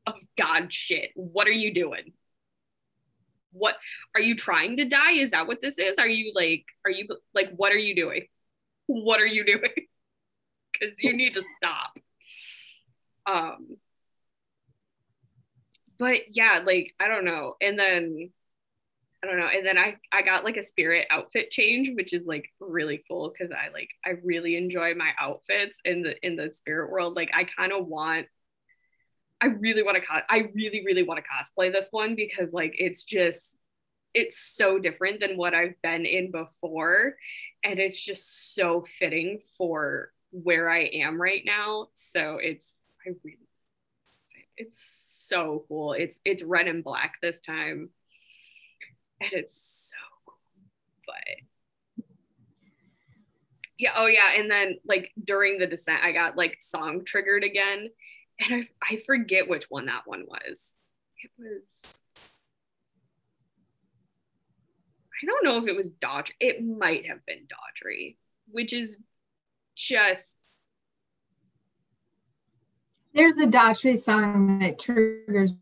of god shit. What are you doing? What are you trying to die? Is that what this is? Are you like are you like what are you doing? What are you doing? Because you need to stop. Um but yeah, like I don't know. And then I don't know. And then I I got like a spirit outfit change, which is like really cool because I like I really enjoy my outfits in the in the spirit world. Like I kind of want I really want to co- I really really want to cosplay this one because like it's just it's so different than what I've been in before and it's just so fitting for where I am right now. So it's I really it's so cool. It's it's red and black this time. And it's so cool. But yeah, oh yeah. And then like during the descent, I got like song triggered again. And I I forget which one that one was. It was I don't know if it was Dodge. It might have been Daughtry, which is just there's a Daughtry song that triggers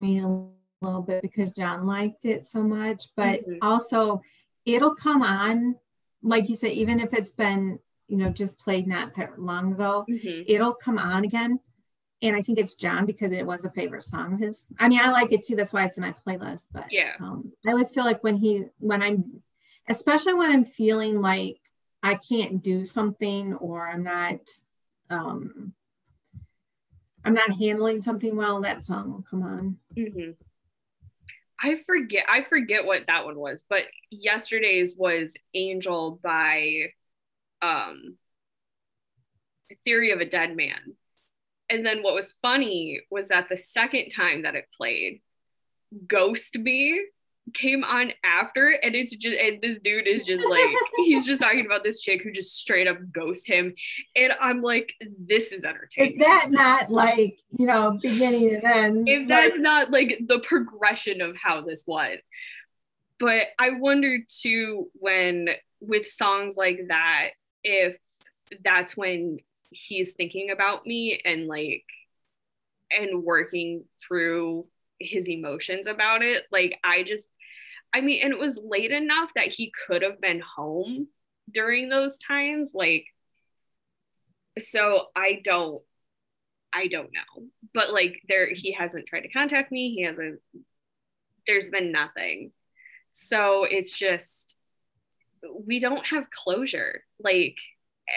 me a little bit because John liked it so much, but mm-hmm. also it'll come on, like you said, even if it's been, you know, just played not that long ago, mm-hmm. it'll come on again. And I think it's John because it was a favorite song of his. I mean, I like it too. That's why it's in my playlist. But yeah, um, I always feel like when he, when I'm, especially when I'm feeling like I can't do something or I'm not, um, I'm not handling something well, that song will come on. Mm-hmm. I forget I forget what that one was, but yesterday's was Angel by um Theory of a Deadman. And then what was funny was that the second time that it played, Ghost Me came on after and it's just and this dude is just like he's just talking about this chick who just straight up ghosts him and i'm like this is entertaining. Is that not like you know beginning and end? If that's like, not like the progression of how this went. But i wonder too when with songs like that if that's when he's thinking about me and like and working through his emotions about it. Like I just I mean, and it was late enough that he could have been home during those times. Like, so I don't, I don't know. But like, there, he hasn't tried to contact me. He hasn't, there's been nothing. So it's just, we don't have closure. Like,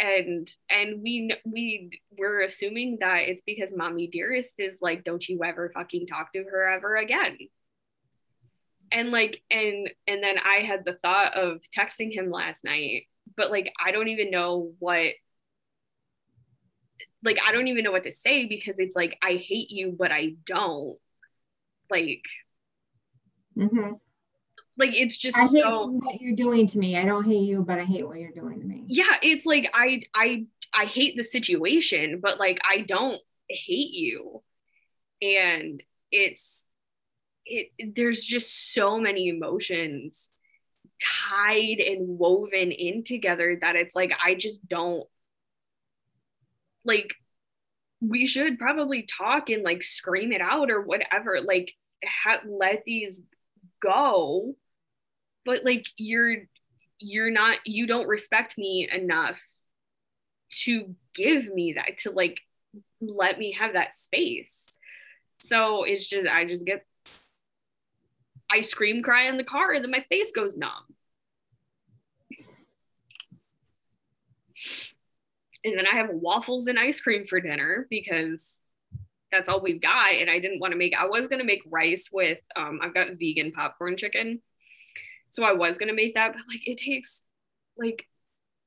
and and we we we're assuming that it's because mommy dearest is like don't you ever fucking talk to her ever again and like and and then i had the thought of texting him last night but like i don't even know what like i don't even know what to say because it's like i hate you but i don't. Like mm-hmm. like it's just I hate so what you're doing to me. I don't hate you but i hate what you're doing to me. Yeah it's like i i i hate the situation but like i don't hate you. And it's it there's just so many emotions tied and woven in together that it's like I just don't like we should probably talk and like scream it out or whatever like ha- let these go. But like you're you're not you don't respect me enough to give me that to like let me have that space. So it's just i just get I scream cry in the car and then my face goes numb. And then I have waffles and ice cream for dinner because that's all we've got. And I didn't want to make, I was going to make rice with, um, I've got vegan popcorn chicken. So I was going to make that, but like it takes like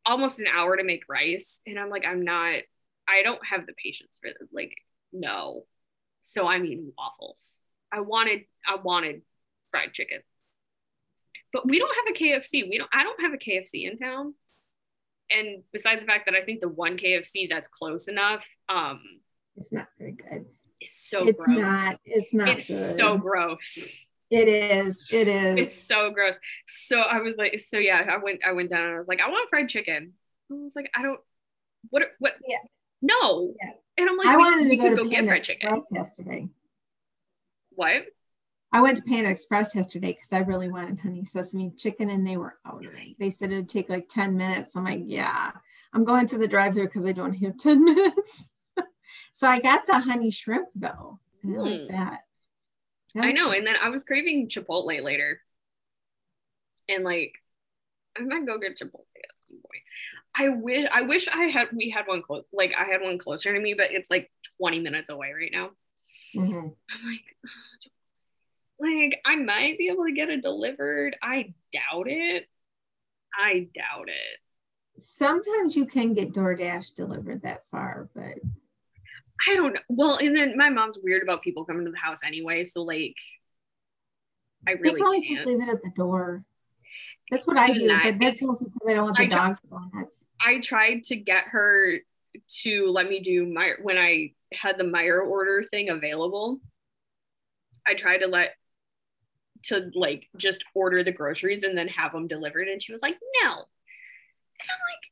almost an hour to make rice. And I'm like, I'm not, I don't have the patience for it. Like, no. So I mean waffles. I wanted, I wanted fried chicken. But we don't have a KFC. We don't I don't have a KFC in town. And besides the fact that I think the one KFC that's close enough, um it's not very good. It's so it's gross. not it's not it's good. so gross. It is. It is. It's so gross. So I was like, so yeah, I went I went down and I was like, I want fried chicken. I was like, I don't what what yeah. no. Yeah. And I'm like, I wanted to go to go get fried chicken yesterday. What? I went to Panda Express yesterday because I really wanted honey sesame chicken and they were out of it. They said it'd take like 10 minutes. I'm like, yeah, I'm going through the drive through because I don't have 10 minutes. so I got the honey shrimp though. I mm. like that. I know. And then I was craving Chipotle later. And like, I might go get Chipotle at some point. I wish I wish I had we had one close like I had one closer to me, but it's like 20 minutes away right now. Mm-hmm. I'm like, oh, like, I might be able to get it delivered. I doubt it. I doubt it. Sometimes you can get DoorDash delivered that far, but I don't know. Well, and then my mom's weird about people coming to the house anyway. So, like, I really they can always can't. just leave it at the door. That's what I do, that, but that's mostly because I don't want the I dogs going nuts. I tried to get her to let me do my when I had the Meijer order thing available. I tried to let to like just order the groceries and then have them delivered. And she was like, no. And I'm like,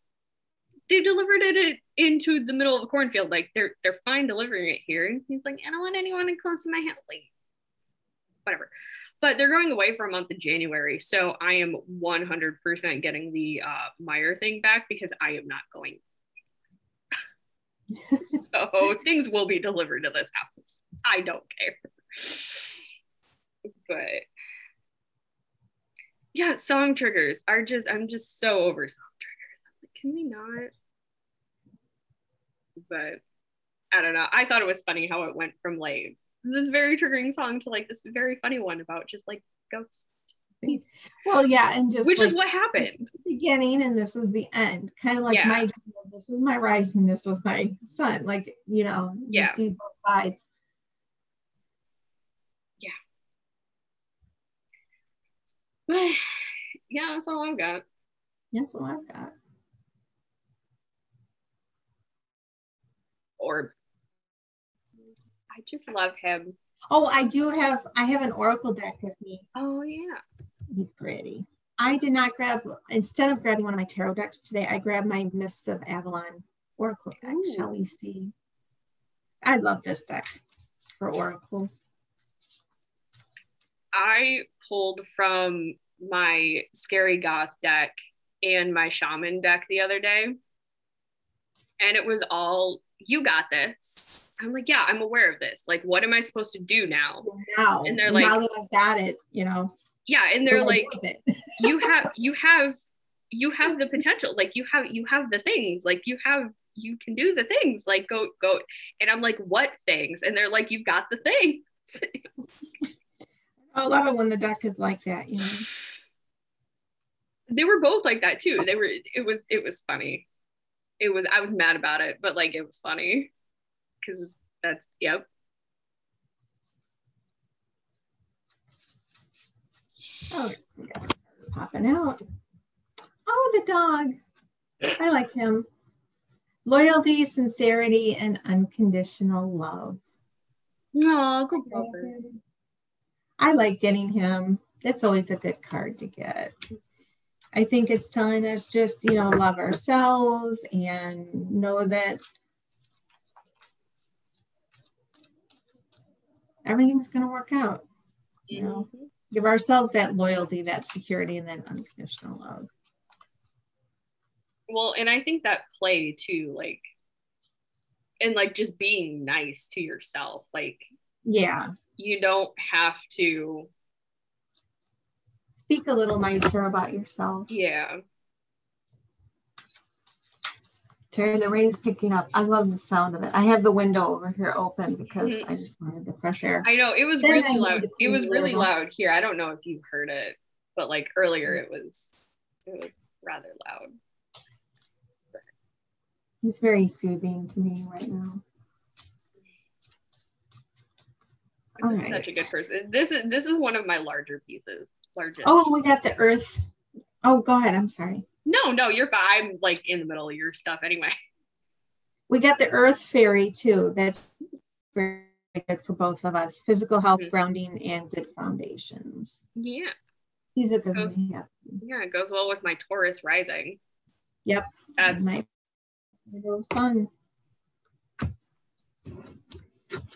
they delivered it into the middle of a cornfield. Like they're they're fine delivering it here. And he's like, I don't want anyone in close to my house. Like, whatever. But they're going away for a month in January. So I am 100% getting the uh, Meijer thing back because I am not going. so things will be delivered to this house. I don't care. But yeah, song triggers are just I'm just so over song triggers. I'm like, can we not? But I don't know. I thought it was funny how it went from like this very triggering song to like this very funny one about just like ghosts. Well, yeah, and just which like, is what happened. The beginning and this is the end. Kind of like yeah. my this is my rising, this is my sun. Like, you know, yeah. you see both sides. yeah, that's all I've got. That's all I've got. Or I just love him. Oh, I do have I have an oracle deck with me. Oh yeah. He's pretty. I did not grab instead of grabbing one of my tarot decks today, I grabbed my Mists of Avalon Oracle deck. Ooh. Shall we see? I love this deck for Oracle. I pulled from my scary goth deck and my shaman deck the other day. And it was all, you got this. I'm like, yeah, I'm aware of this. Like, what am I supposed to do now? Now, and they're like, now that I've got it, you know. Yeah, and they're like, you have, you have, you have the potential. Like, you have, you have the things. Like, you have, you can do the things. Like, go, go. And I'm like, what things? And they're like, you've got the thing. I love it when the deck is like that. You know. They were both like that too. They were. It was. It was funny. It was. I was mad about it, but like it was funny because that's yep. Oh, popping out. Oh, the dog. I like him. Loyalty, sincerity, and unconditional love. No, good I like getting him. That's always a good card to get. I think it's telling us just, you know, love ourselves and know that everything's going to work out. You know, mm-hmm. give ourselves that loyalty, that security, and that unconditional love. Well, and I think that play too, like, and like just being nice to yourself, like, yeah, you don't have to speak a little nicer about yourself. Yeah. Terry, the rain's picking up. I love the sound of it. I have the window over here open because mm-hmm. I just wanted the fresh air. I know it was then really loud. It was really loud here. I don't know if you heard it, but like earlier it was it was rather loud. It's very soothing to me right now. This is right. such a good person. This is this is one of my larger pieces. Largest. Oh, we got the earth. Oh, go ahead. I'm sorry. No, no, you're fine. I'm like in the middle of your stuff anyway. We got the earth fairy too. That's very good for both of us. Physical health, mm-hmm. grounding, and good foundations. Yeah. He's a good goes, one. Yeah. Yeah, it goes well with my Taurus rising. Yep. That's my sun.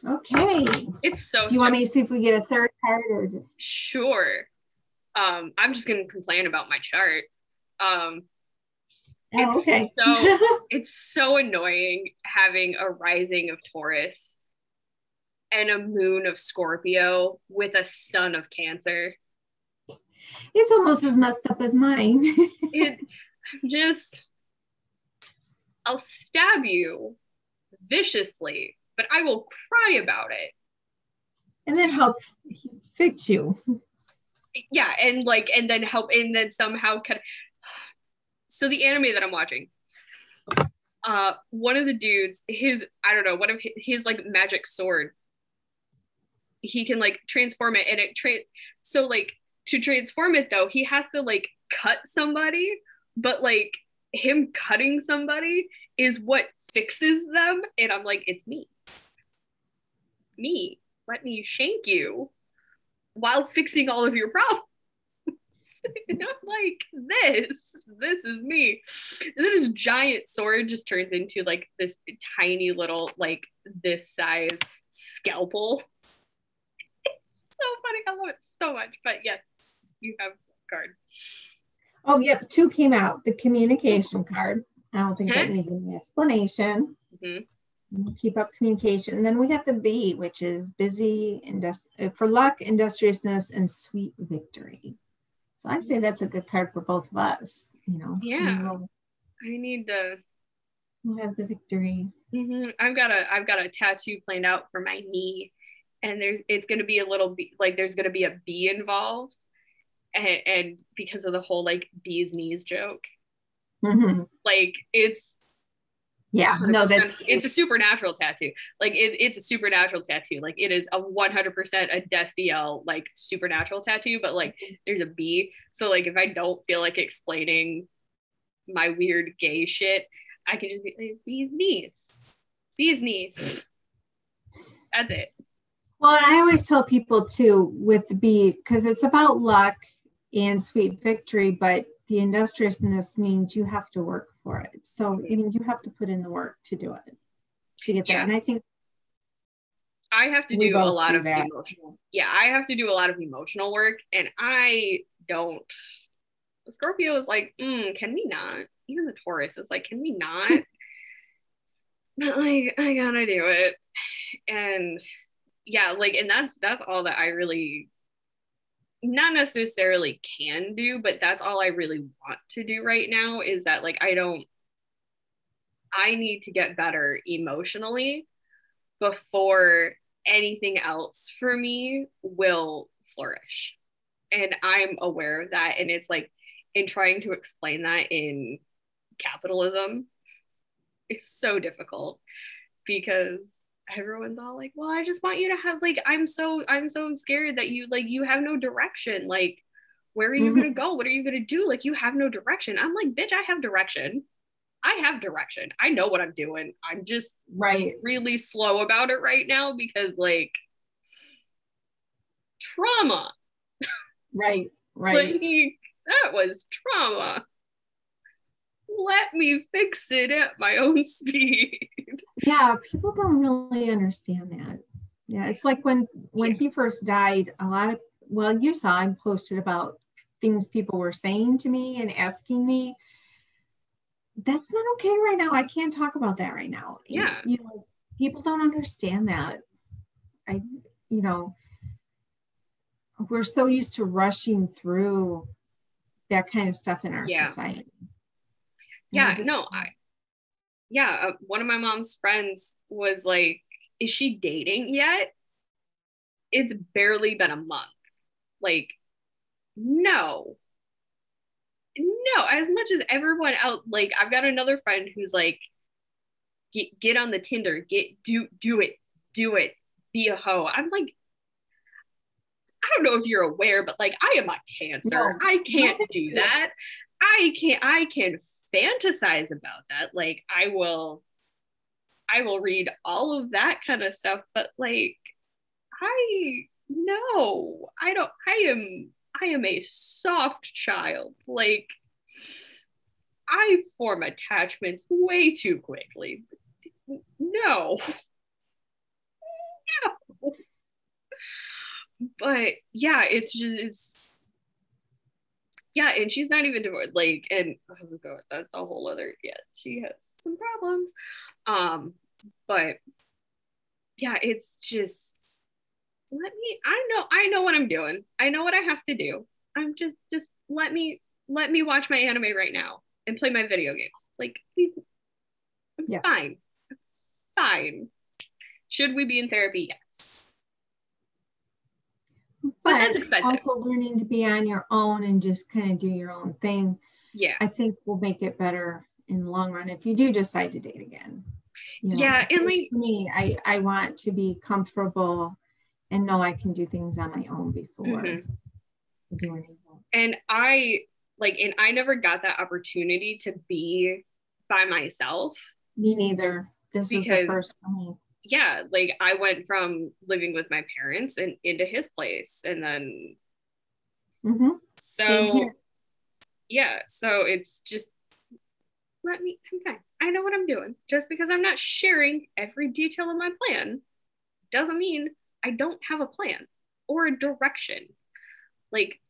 Okay. It's so. Do you want me to see if we get a third card or just? Sure. Um, I'm just gonna complain about my chart. Um, oh, okay. so it's so annoying having a rising of Taurus and a moon of Scorpio with a sun of Cancer. It's almost as messed up as mine. it just I'll stab you viciously but I will cry about it. And then help fix you. Yeah, and like, and then help, and then somehow of. So the anime that I'm watching, uh, one of the dudes, his I don't know, one of his, his like magic sword, he can like transform it, and it tra- so like to transform it though, he has to like cut somebody, but like him cutting somebody is what fixes them, and I'm like, it's me me. Let me shank you while fixing all of your problems. and I'm like, this, this is me. And then this giant sword just turns into like this tiny little, like this size scalpel. It's so funny. I love it so much. But yes, you have card. Oh, yep. Two came out. The communication card. I don't think that needs any explanation. Mm-hmm keep up communication. And then we got the bee, which is busy, industri- uh, for luck, industriousness, and sweet victory. So I say that's a good card for both of us. You know. Yeah. We'll, I need to. We'll have the victory. Mm-hmm. I've got a I've got a tattoo planned out for my knee, and there's it's going to be a little bee, like there's going to be a bee involved, and, and because of the whole like bees knees joke. Mm-hmm. Like it's yeah, no, that's it's a supernatural tattoo. Like it, it's a supernatural tattoo. Like it is a 100% a Destiel like supernatural tattoo, but like mm-hmm. there's a bee. So like if I don't feel like explaining my weird gay shit, I can just be like, B's niece. B's niece. That's it. Well, I always tell people too with the bee because it's about luck and sweet victory, but the industriousness means you have to work for it. So you know, you have to put in the work to do it to get there. Yeah. And I think I have to do a lot do of that. emotional. Yeah, I have to do a lot of emotional work, and I don't. Scorpio is like, mm, can we not? Even the Taurus is like, can we not? but like, I gotta do it, and yeah, like, and that's that's all that I really, not necessarily can do, but that's all I really want to do right now. Is that like I don't. I need to get better emotionally before anything else for me will flourish. And I'm aware of that. And it's like in trying to explain that in capitalism, it's so difficult because everyone's all like, well, I just want you to have like, I'm so, I'm so scared that you like, you have no direction. Like, where are you Mhm. going to go? What are you going to do? Like, you have no direction. I'm like, bitch, I have direction. I have direction. I know what I'm doing. I'm just Right. really slow about it right now because like trauma Right. Right. like that was trauma let me fix it at my own speed yeah people don't really understand that. Yeah it's like when when he first died a lot of well you saw i posted about things people were saying to me and asking me. That's not okay right now. I can't talk about that right now. Yeah. you know people don't understand that. I you know we're so used to rushing through that kind of stuff in our Yeah. society. Yeah just- no i yeah uh, one of my mom's friends was like is she dating yet? It's barely been a month. Like no. No as much as everyone else like i've got another friend who's like get get on the tinder. Get do do it. Do it. Be a hoe. I'm like i don't know if you're aware but like i am a cancer. No. i can't do that. I can't i can fantasize about that. Like i will i will read all of that kind of stuff but like i no i don't i am i am a soft child. Like i form attachments way too quickly. No. No. But yeah it's just it's yeah and she's not even divorced like and oh god that's a whole other yeah she has some problems. Um but yeah it's just let me i know i know what i'm doing. I know what i have to do. I'm just just let me let me watch my anime right now and play my video games. Like i'm Yeah. fine. Fine. Should we be in therapy? Yes but that's expensive. also learning to be on your own and just kind of do your own thing yeah. I think will make it better in the long run if you do decide to date again. You know, Yeah, and like- me i i want to be comfortable and know i can do things on my own before Mhm. doing anything. And I like and I never got that opportunity to be by myself. me neither. This is the first for me Yeah, like I went from living with my parents and into his place and then Mhm. So yeah, so it's just let me I'm fine. I know what I'm doing. Just because I'm not sharing every detail of my plan doesn't mean I don't have a plan or a direction. Like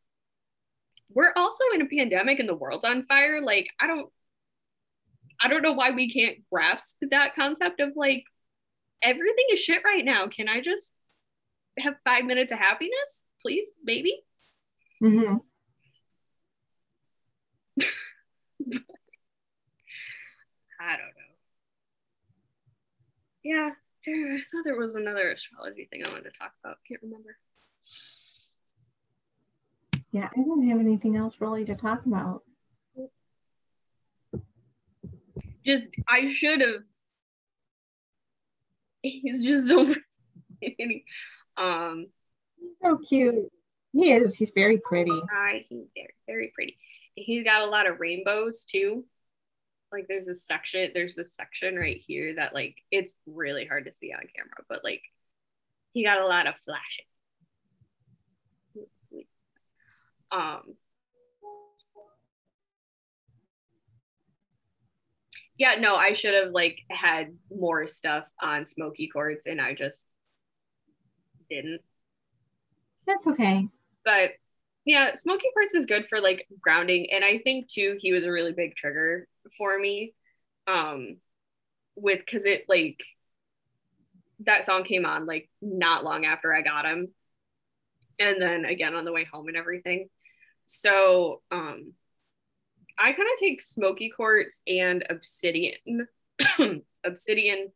we're also in a pandemic and the world's on fire. Like I don't I don't know why we can't grasp that concept of like everything is shit right now. Can I just have 5 minutes of happiness? Please, maybe? Mhm. I don't know. Yeah, there, I thought there was another astrology thing I wanted to talk about. Can't remember. yeah i don't have anything else really to talk about Just I should have. He's just so. pretty. um, so cute he is he's very pretty he's very very pretty. He's got a lot of rainbows too. Like there's a section, there's this section right here that like it's really hard to see on camera, but like he got a lot of flashing. Um Yeah, no, I should have like had more stuff on smoky quartz and I just didn't. That's okay. But yeah, smoky quartz is good for like grounding. And I think too, he was a really big trigger for me. Um, with because it like that song came on like not long after I got him. And then again on the way home and everything. So um I kind of take smoky quartz and obsidian obsidian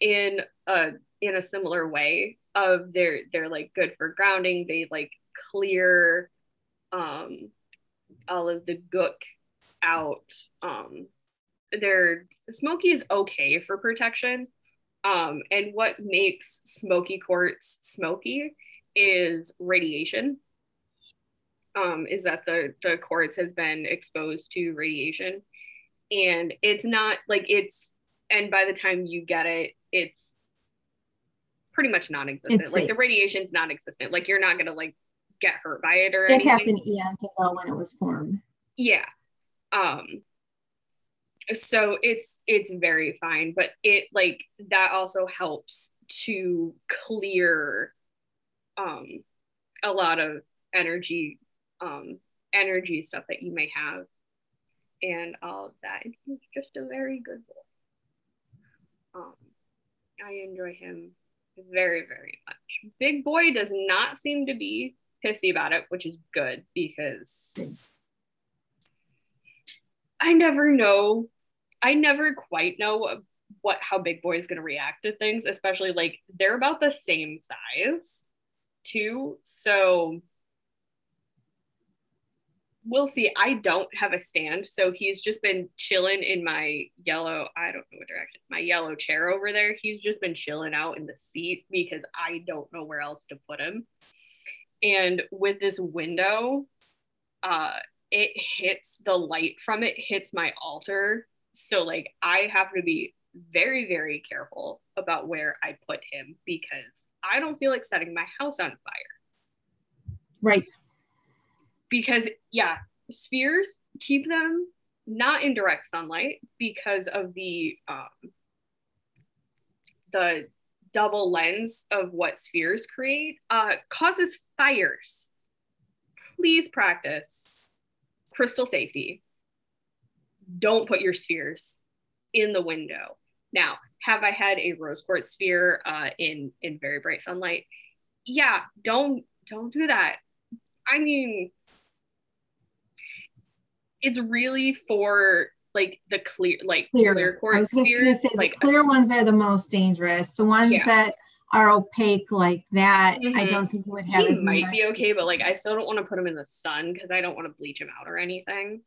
in a in a similar way of they're they're like good for grounding. They like clear um all of the gook out. Um they're smoky is okay for protection. Um and what makes smoky quartz smoky is radiation um is that the the quartz has been exposed to radiation. And it's not like it's and by the time you get it it's pretty much non-existent. Like the radiation's non-existent. Like you're not gonna like get hurt by it or it anything. happened eons ago when it was formed. Yeah. Um so it's it's very fine but it like that also helps to clear um a lot of energy um energy stuff that you may have and all of that he's just a very good boy um, I enjoy him very, very much. Big Boy does not seem to be pissy about it, which is good because I never know. I never quite know what how Big Boy is going to react to things, especially like they're about the same size too. So we'll see. I don't have a stand, so he's just been chilling in my yellow. I don't know what direction. My yellow chair over there. He's just been chilling out in the seat because I don't know where else to put him. And with this window, uh, it hits the light from it hits my altar. So like I have to be very very careful about where I put him because I don't feel like setting my house on fire. Right because yeah, spheres keep them not in direct sunlight because of the um, the double lens of what spheres create uh, causes fires. Please practice crystal safety. Don't put your spheres in the window. Now, have I had a rose quartz sphere uh, in in very bright sunlight? Yeah, don't don't do that. I mean, it's really for like the clear like clear, clear quartz spheres. Say, like the clear a, ones are the most dangerous. The ones yeah. that are opaque like that, mm-hmm. I don't think it would have. He might be okay, but like I still don't want to put him in the sun because I don't want to bleach him out or anything.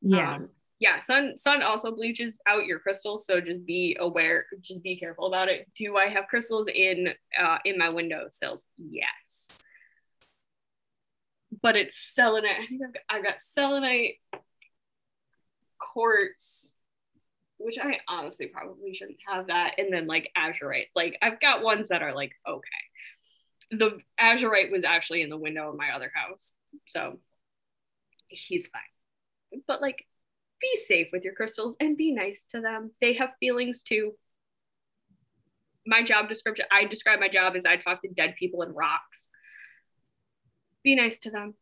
Yeah. Um, yeah, sun sun also bleaches out your crystals, so just be aware, just be careful about it. Do I have crystals in uh in my windowsills? Yes. But it's selenite. I think I've got, I've got selenite quartz, which I honestly probably shouldn't have that. And then like azurite. Like I've got ones that are like, okay. The azurite was actually in the window of my other house. So he's fine. But like be safe with your crystals and be nice to them. They have feelings too. My job description, I describe my job as I talk to dead people and rocks. Be nice to them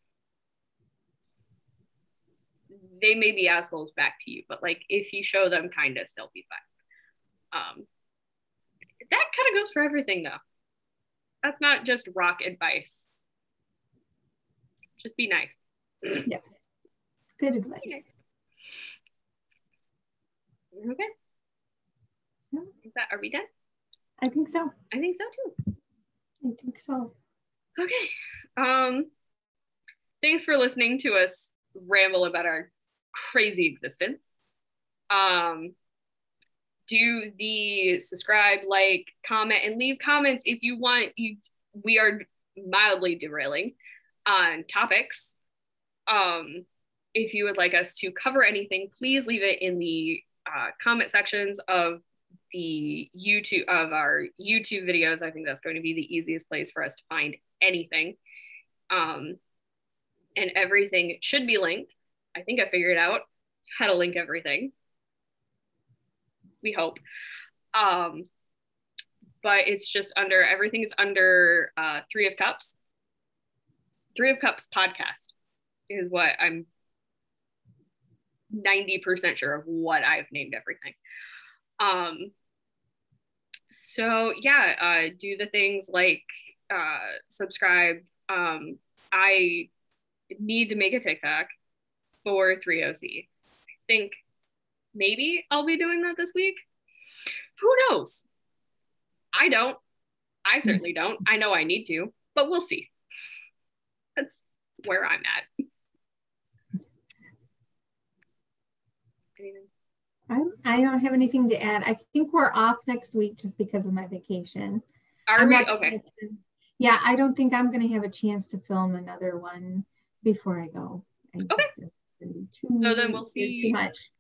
they may be assholes back to you, but like if you show them kindness, they'll be fine. Um, that kind of goes for everything though. That's not just rock advice. Just be nice. Yes. Good advice. Okay. Is that are we done? I think so. I think so too. I think so. Okay. Um thanks for listening to us ramble about our crazy existence. Um, do the subscribe, like, comment, and leave comments if you want. You, we are mildly derailing on topics. Um, if you would like us to cover anything, please leave it in the uh, comment sections of the YouTube of our YouTube videos. I think that's going to be the easiest place for us to find anything. Um, and everything should be linked I think I figured out how to link everything. We hope. Um, but it's just under everything is under uh, Three of Cups. Three of Cups podcast is what I'm 90% sure of what I've named everything. Um, so yeah, uh, do the things like uh, subscribe. Um, I need to make a TikTok for 3OC. I think maybe I'll be doing that this week. Who knows? I don't. I hmm. certainly don't. I know I need to, but we'll see. That's where I'm at. I, I don't have anything to add. I think we're off next week just because of my vacation. Are I'm we? Okay. gonna- Yeah, I don't think I'm going to have a chance to film another one before I go. I Okay. just- it's gonna be too- So then we'll see- Too much.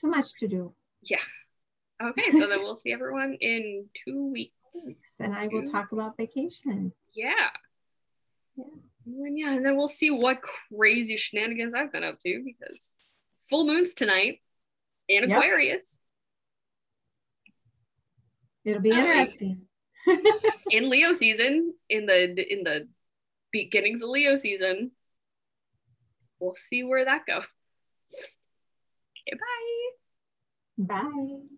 Too much to do. Yeah. Okay, so then we'll see everyone in two weeks. And I will talk about vacation. Yeah. Yeah. And then, yeah, and then we'll see what crazy shenanigans I've been up to because full moon's tonight in Yep. Aquarius It'll be wait. interesting. in Leo season in the in the beginnings of Leo season. We'll see where that goes. Okay, bye. Bye.